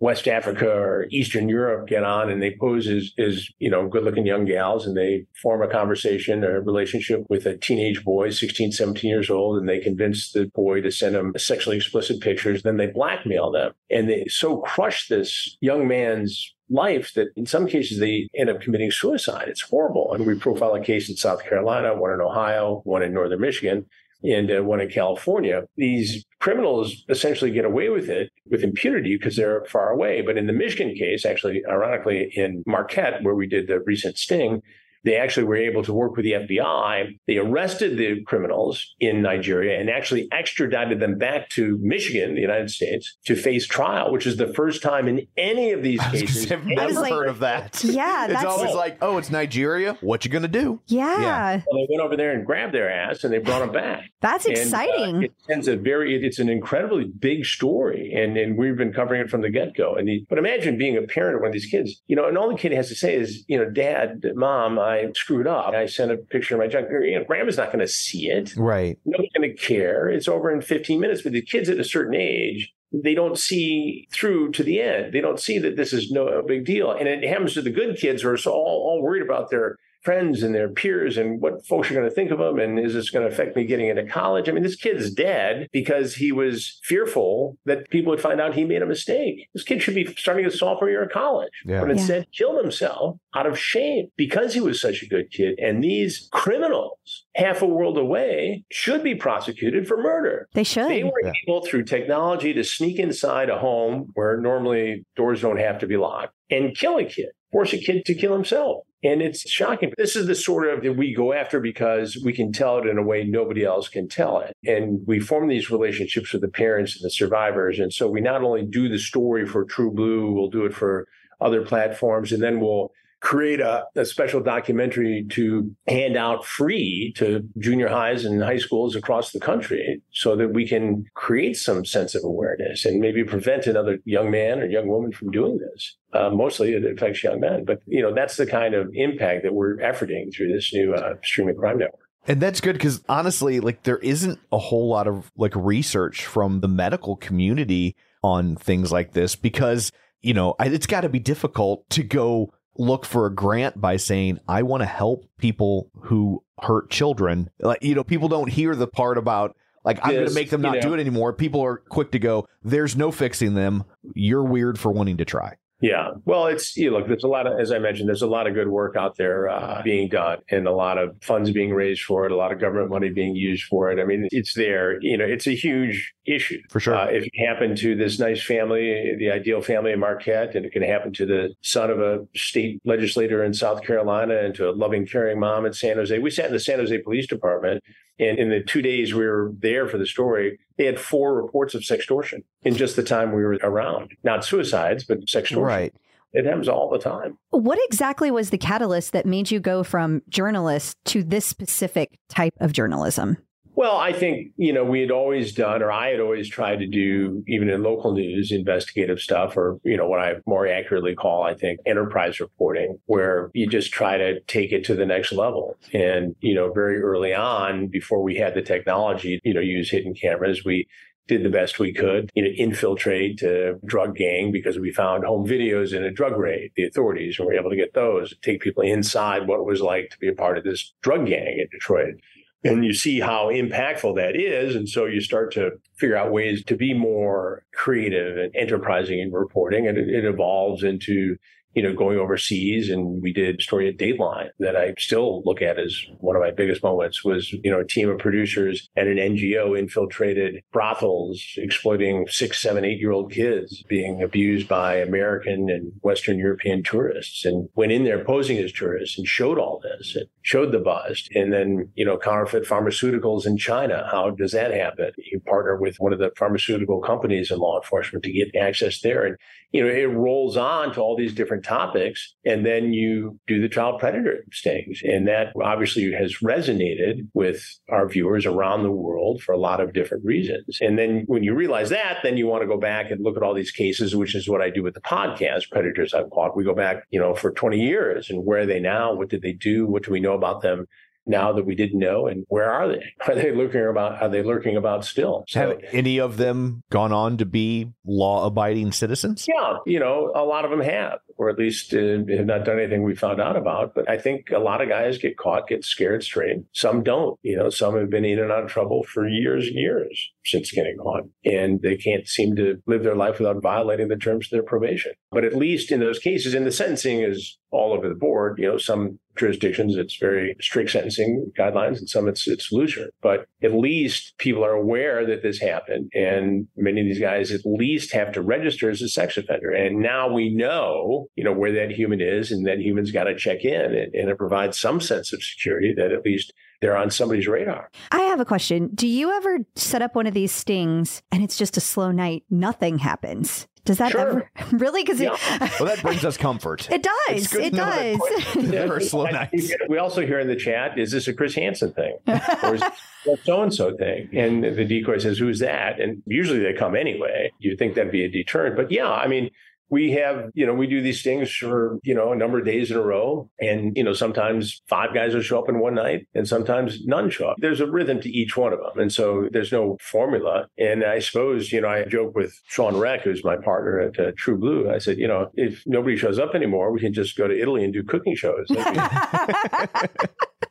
West Africa or Eastern Europe get on and they pose as, as you know, good looking young gals and they form a conversation, a relationship with a teenage boy, 16, 17 years old, and they convince the boy to send them sexually explicit pictures. Then they blackmail them and they so crush this young man's life that in some cases they end up committing suicide. It's horrible. And we profile a case in South Carolina, one in Ohio, one in Northern Michigan and uh, one in California. These criminals essentially get away with it with impunity because they're far away. But in the Michigan case, actually, ironically, in Marquette, where we did the recent sting, they actually were able to work with the FBI. They arrested the criminals in Nigeria and actually extradited them back to Michigan, the United States, to face trial, which is the first time in any of these I was gonna cases. I've never like- heard of that. Yeah, it's that's always like, oh, it's Nigeria. What you gonna do? yeah, Yeah. Well, they went over there and grabbed their ass and they brought them back. that's And, uh, exciting. it sends a very, it- it's an incredibly big story, and and we've been covering it from the get go. And the, but imagine being a parent of one of these kids, you know, and all the kid has to say is, you know, Dad, Mom, I screwed up. I sent a picture of my junk. You know, Grandma's not going to see it. Right. Nobody's going to care. It's over in 15 minutes. But the kids at a certain age, they don't see through to the end. They don't see that this is no big deal. And it happens to the good kids who are so all, all worried about their friends and their peers and what folks are going to think of them and is this going to affect me getting into college? I mean, this kid's dead because he was fearful that people would find out he made a mistake. This kid should be starting his sophomore year of college, Yeah. but instead killed himself out of shame because he was such a good kid. And these criminals, half a world away, should be prosecuted for murder. they should. They were Yeah. able through technology to sneak inside a home where normally doors don't have to be locked and kill a kid, force a kid to kill himself. And it's shocking. This is the sort of that we go after because we can tell it in a way nobody else can tell it. And we form these relationships with the parents and the survivors. And so we not only do the story for TruBlu, we'll do it for other platforms, and then we'll create a, a special documentary to hand out free to junior highs and high schools across the country so that we can create some sense of awareness and maybe prevent another young man or young woman from doing this. Uh, mostly it affects young men, but you know that's the kind of impact that we're efforting through this new uh, streaming crime network. And that's good because honestly, like there isn't a whole lot of like research from the medical community on things like this because, you know, it's got to be difficult to go look for a grant by saying, I want to help people who hurt children. Like, you know, people don't hear the part about, like, I'm going to make them you not do it anymore. People are quick to go, there's no fixing them. You're weird for wanting to try. Yeah. Well, it's, you know, look, there's a lot of, as I mentioned, there's a lot of good work out there uh, being done and a lot of funds being raised for it, a lot of government money being used for it. I mean, it's there. You know, it's a huge issue. For sure. Uh, if it happened to this nice family, the ideal family in Marquette, and it can happen to the son of a state legislator in South Carolina and to a loving, caring mom in San Jose. We sat in the San Jose Police Department, and in the two days we were there for the story, they had four reports of sextortion in just the time we were around. Not suicides, but sextortion. Right. It happens all the time. What exactly was the catalyst that made you go from journalist to this specific type of journalism? Well, I think, you know, we had always done, or I had always tried to do, even in local news, investigative stuff, or, you know, what I more accurately call, I think, enterprise reporting, where you just try to take it to the next level. And, you know, very early on, before we had the technology, you know, use hidden cameras, we did the best we could, you know, infiltrate a drug gang because we found home videos in a drug raid, the authorities, were able to get those, take people inside what it was like to be a part of this drug gang in Detroit and you see how impactful that is and so you start to figure out ways to be more creative and enterprising in reporting and it, it evolves into you know going overseas and we did story at dateline that i still look at as one of my biggest moments was you know a team of producers and an ngo infiltrated brothels exploiting six seven eight year old kids being abused by american and western european tourists and went in there posing as tourists and showed all this and showed the bust and then you know counterfeit pharmaceuticals in china how does that happen? You partner with one of the pharmaceutical companies in law enforcement to get access there and you know it rolls on to all these different topics and then you do the child predator stings and that obviously has resonated with our viewers around the world for a lot of different reasons. And then when you realize that then you want to go back and look at all these cases which is what i do with the podcast predators i've caught we go back you know for 20 years and where are they now? What did they do? What do we know about them now that we didn't know? And where are they? Are they lurking about? Are they lurking about still? So, Have any of them gone on to be law abiding citizens? yeah, you know, a lot of them have, or at least uh, have not done anything we found out about. But I think a lot of guys get caught, get scared straight. Some don't. You know, some have been in and out of trouble for years and years since getting caught, and they can't seem to live their life without violating the terms of their probation. But at least in those cases, and the sentencing is all over the board. You know, some jurisdictions it's very strict sentencing guidelines, and some it's it's looser. But at least people are aware that this happened, and many of these guys at least have to register as a sex offender. And now we know, you know, where that human is, and that human's got to check in, and, and it provides some sense of security that at least they're on somebody's radar. I have a question. Do you ever set up one of these stings and it's just a slow night? Nothing happens. Does that Sure. ever really? Because Yeah. Well, that brings us comfort. it does. It know that does. Never slow I- nights. We also hear in the chat, is this a Chris Hansen thing? Or is it so and so thing? And the decoy says, who's that? And usually they come anyway. You'd think that'd be a deterrent. But yeah, I mean, we have, you know, we do these things for, you know, a number of days in a row. And, you know, sometimes five guys will show up in one night and sometimes none show up. There's a rhythm to each one of them. And so there's no formula. And I suppose, you know, I joke with Sean Reck, who's my partner at uh, TruBlu. I said, you know, if nobody shows up anymore, we can just go to Italy and do cooking shows.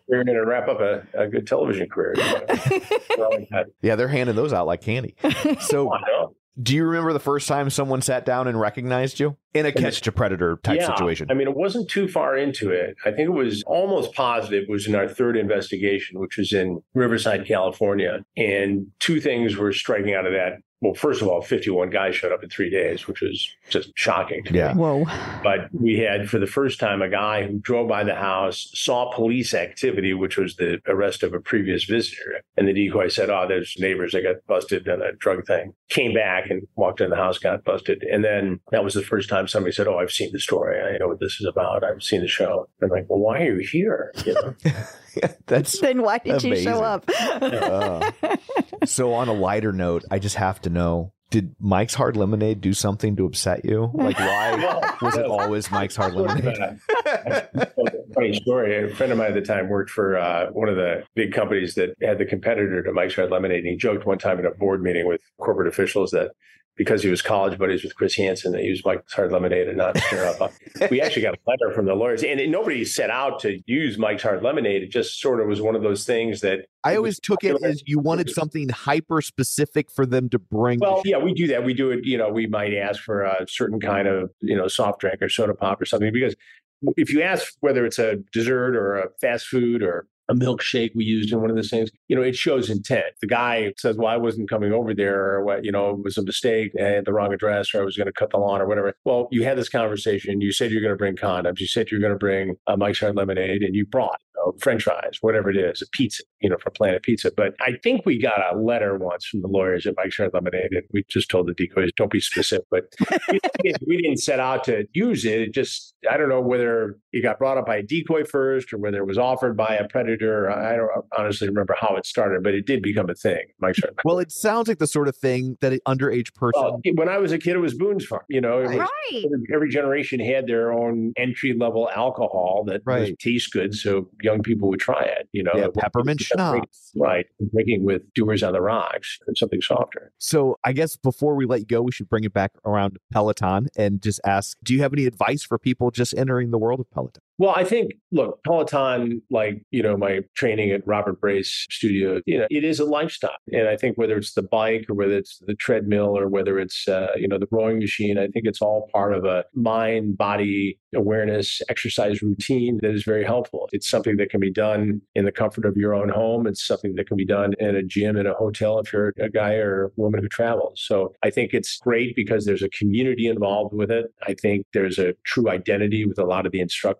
We're going to wrap up a, a good television career. you know. We're all like that. Yeah, they're handing those out like candy. So, I know. Do you remember the first time someone sat down and recognized you in a catch to predator type yeah, situation? I mean, it wasn't too far into it. I think it was almost positive. It was in our third investigation, which was in Riverside, California. And two things were striking out of that. Well, first of all, 51 guys showed up in three days, which was just shocking to me. Whoa. But we had, for the first time, a guy who drove by the house, saw police activity, which was the arrest of a previous visitor. And the decoy said, Oh, there's neighbors that got busted on a drug thing. Came back and walked in the house, got busted. And then that was the first time somebody said, Oh, I've seen the story. I know what this is about. I've seen the show. I'm like, Well, why are you here? You know? That's Then why did you show up? uh, so. On a lighter note, I just have to know: Did Mike's Hard Lemonade do something to upset you? Like, why was it always Mike's Hard Lemonade? Funny story. A friend of mine at the time worked for uh, one of the big companies that had the competitor to Mike's Hard Lemonade. And he joked one time in a board meeting with corporate officials that because he was college buddies with Chris Hansen, they used Mike's Hard Lemonade and not stir up. we actually got a letter from the lawyers, and nobody set out to use Mike's Hard Lemonade. It just sort of was one of those things that I always took it as you wanted something hyper specific for them to bring. Well, yeah, we do that. We do it. You know, we might ask for a certain kind of you know soft drink or soda pop or something because if you ask whether it's a dessert or a fast food or a milkshake we used in one of those things, you know, it shows intent. The guy says, "Well, I wasn't coming over there, or what, you know, it was a mistake. I had the wrong address, or I was going to cut the lawn, or whatever." Well, you had this conversation. You said you're going to bring condoms. You said you're going to bring a Mike's Hard Lemonade, and you brought French fries, whatever it is, a pizza, you know, from Planet Pizza. But I think we got a letter once from the lawyers at Mike's Hard Lemonade, and we just told the decoys, "Don't be specific." But we didn't set out to use it. It just I don't know whether it got brought up by a decoy first, or whether it was offered by a predator. I don't honestly remember how it started, but it did become a thing. Mike's Hard. well, it sounds like the sort of thing that an underage person. Well, when I was a kid, it was Boone's Farm. You know, was, Right. every generation had their own entry level alcohol that was, Right. tastes good, so young people would try it. You know, yeah, peppermint schnapps. right? Drinking with doers on the rocks, something softer. So I guess before we let you go, we should bring it back around Peloton and just ask: Do you have any advice for people just entering the world of Peloton? Well, I think, look, Peloton, like, you know, my training at Robert Brace Studio, you know, it is a lifestyle. And I think whether it's the bike or whether it's the treadmill or whether it's, uh, you know, the rowing machine, I think it's all part of a mind body awareness exercise routine that is very helpful. It's something that can be done in the comfort of your own home. It's something that can be done in a gym, in a hotel, if you're a guy or a woman who travels. So I think it's great because there's a community involved with it. I think there's a true identity with a lot of the instructors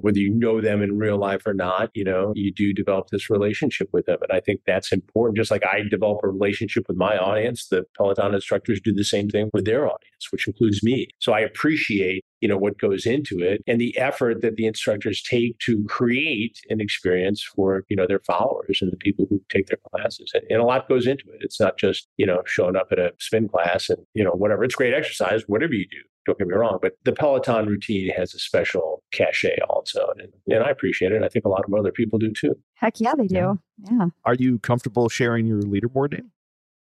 whether you know them in real life or not, you know, you do develop this relationship with them. And I think that's important. Just like I develop a relationship with my audience, the Peloton instructors do the same thing with their audience, which includes me. So I appreciate, you know, what goes into it and the effort that the instructors take to create an experience for, you know, their followers and the people who take their classes. And, and a lot goes into it. It's not just, you know, showing up at a spin class and, you know, whatever. It's great exercise, whatever you do. Don't get me wrong, but the Peloton routine has a special cachet all also, and, and I appreciate it. I think a lot of other people do too. Heck yeah, they do. Yeah. Are you comfortable sharing your leaderboard name?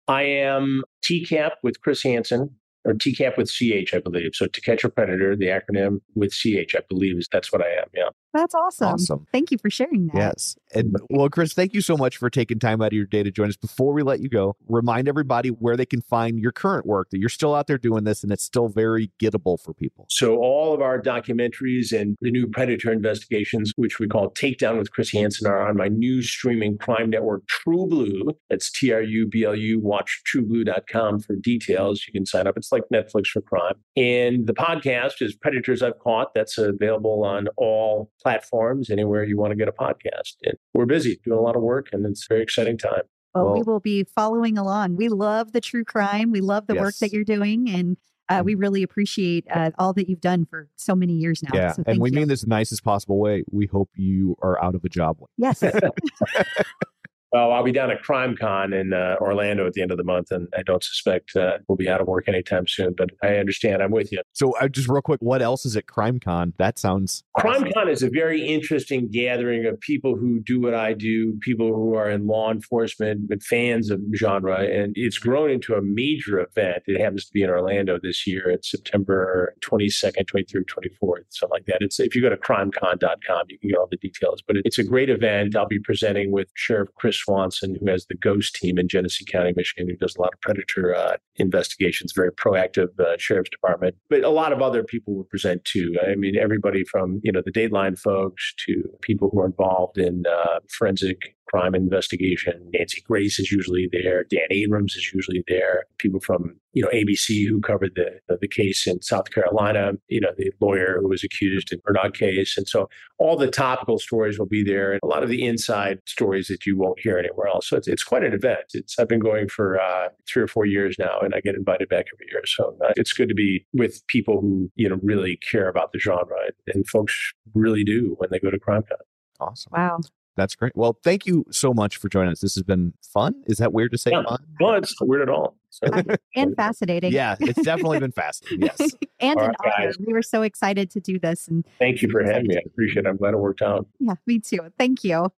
I am TCAP with Chris Hansen, or TCAP with CH, I believe. So to catch a predator, the acronym with CH, I believe is that's what I am. Yeah. That's awesome. Awesome. Thank you for sharing that. Yes. And well, Chris, thank you so much for taking time out of your day to join us. Before we let you go, remind everybody where they can find your current work, that you're still out there doing this and it's still very gettable for people. So all of our documentaries and the new predator investigations, which we call Takedown with Chris Hansen, are on my new streaming crime network, TruBlu. That's T R U B L U. Watch trublu.com for details. You can sign up. It's like Netflix for crime. And the podcast is Predators I've Caught. That's available on all platforms, anywhere you want to get a podcast. And we're busy doing a lot of work, and it's a very exciting time. Well, we will be following along. We love the true crime. We love the work that you're doing. And uh, we really appreciate uh, all that you've done for so many years now. Yeah. So and we you. mean this in the nicest possible way. We hope you are out of a job. Yes. Well, I'll be down at CrimeCon in uh, Orlando at the end of the month, and I don't suspect uh, we'll be out of work anytime soon. But I understand. I'm with you. So uh, just real quick, what else is at CrimeCon? That sounds CrimeCon is a very interesting gathering of people who do what I do, people who are in law enforcement, but fans of genre, and it's grown into a major event. It happens to be in Orlando this year. It's September 22nd, 23rd, 24th, something like that. It's if you go to crimecon.com, you can get all the details. But it's a great event. I'll be presenting with Sheriff Chris Swanson, who has the Ghost team in Genesee County, Michigan, who does a lot of predator uh, investigations. Very proactive uh, sheriff's department, but a lot of other people will present too. I mean, everybody from you know the Dateline folks to people who are involved in uh, forensic crime investigation. Nancy Grace is usually there. Dan Abrams is usually there. People from you know ABC who covered the the case in South Carolina. You know the lawyer who was accused in the Murdaugh case, and so all the topical stories will be there, and a lot of the inside stories that you won't hear anywhere else. So it's, it's quite an event. It's I've been going for uh, three or four years now, and I get invited back every year. So uh, it's good to be with people who you know really care about the genre, and, and folks really do when they go to CrimeCon. awesome. wow. That's great. Well, thank you so much for joining us. This has been fun. Is that weird to say Yeah. fun? Well, it's not weird at all. So, And fascinating. Yeah, it's definitely been fascinating. Yes. and All an right, honor. guys. We were so excited to do this. And thank you for having me. I appreciate it. I'm glad it worked out. yeah, me too. Thank you.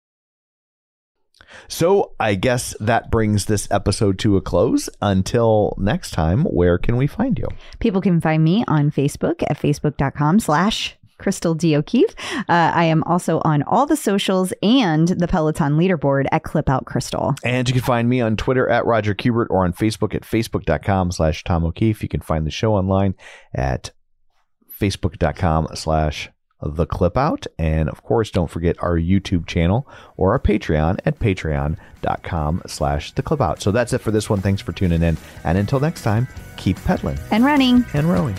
So I guess that brings this episode to a close. Until next time, where can we find you? People can find me on Facebook at facebook.com slash Crystal D. O'Keefe. Uh, I am also on all the socials and the Peloton leaderboard at Clip Out Crystal. And you can find me on Twitter at Roger Kubert or on Facebook at facebook.com slash Tom O'Keefe. You can find the show online at facebook.com slash the clip out. And of course, don't forget our YouTube channel or our Patreon at patreon.com slash the clip out. So that's it for this one. Thanks for tuning in. And until next time, keep pedaling And running. and rowing.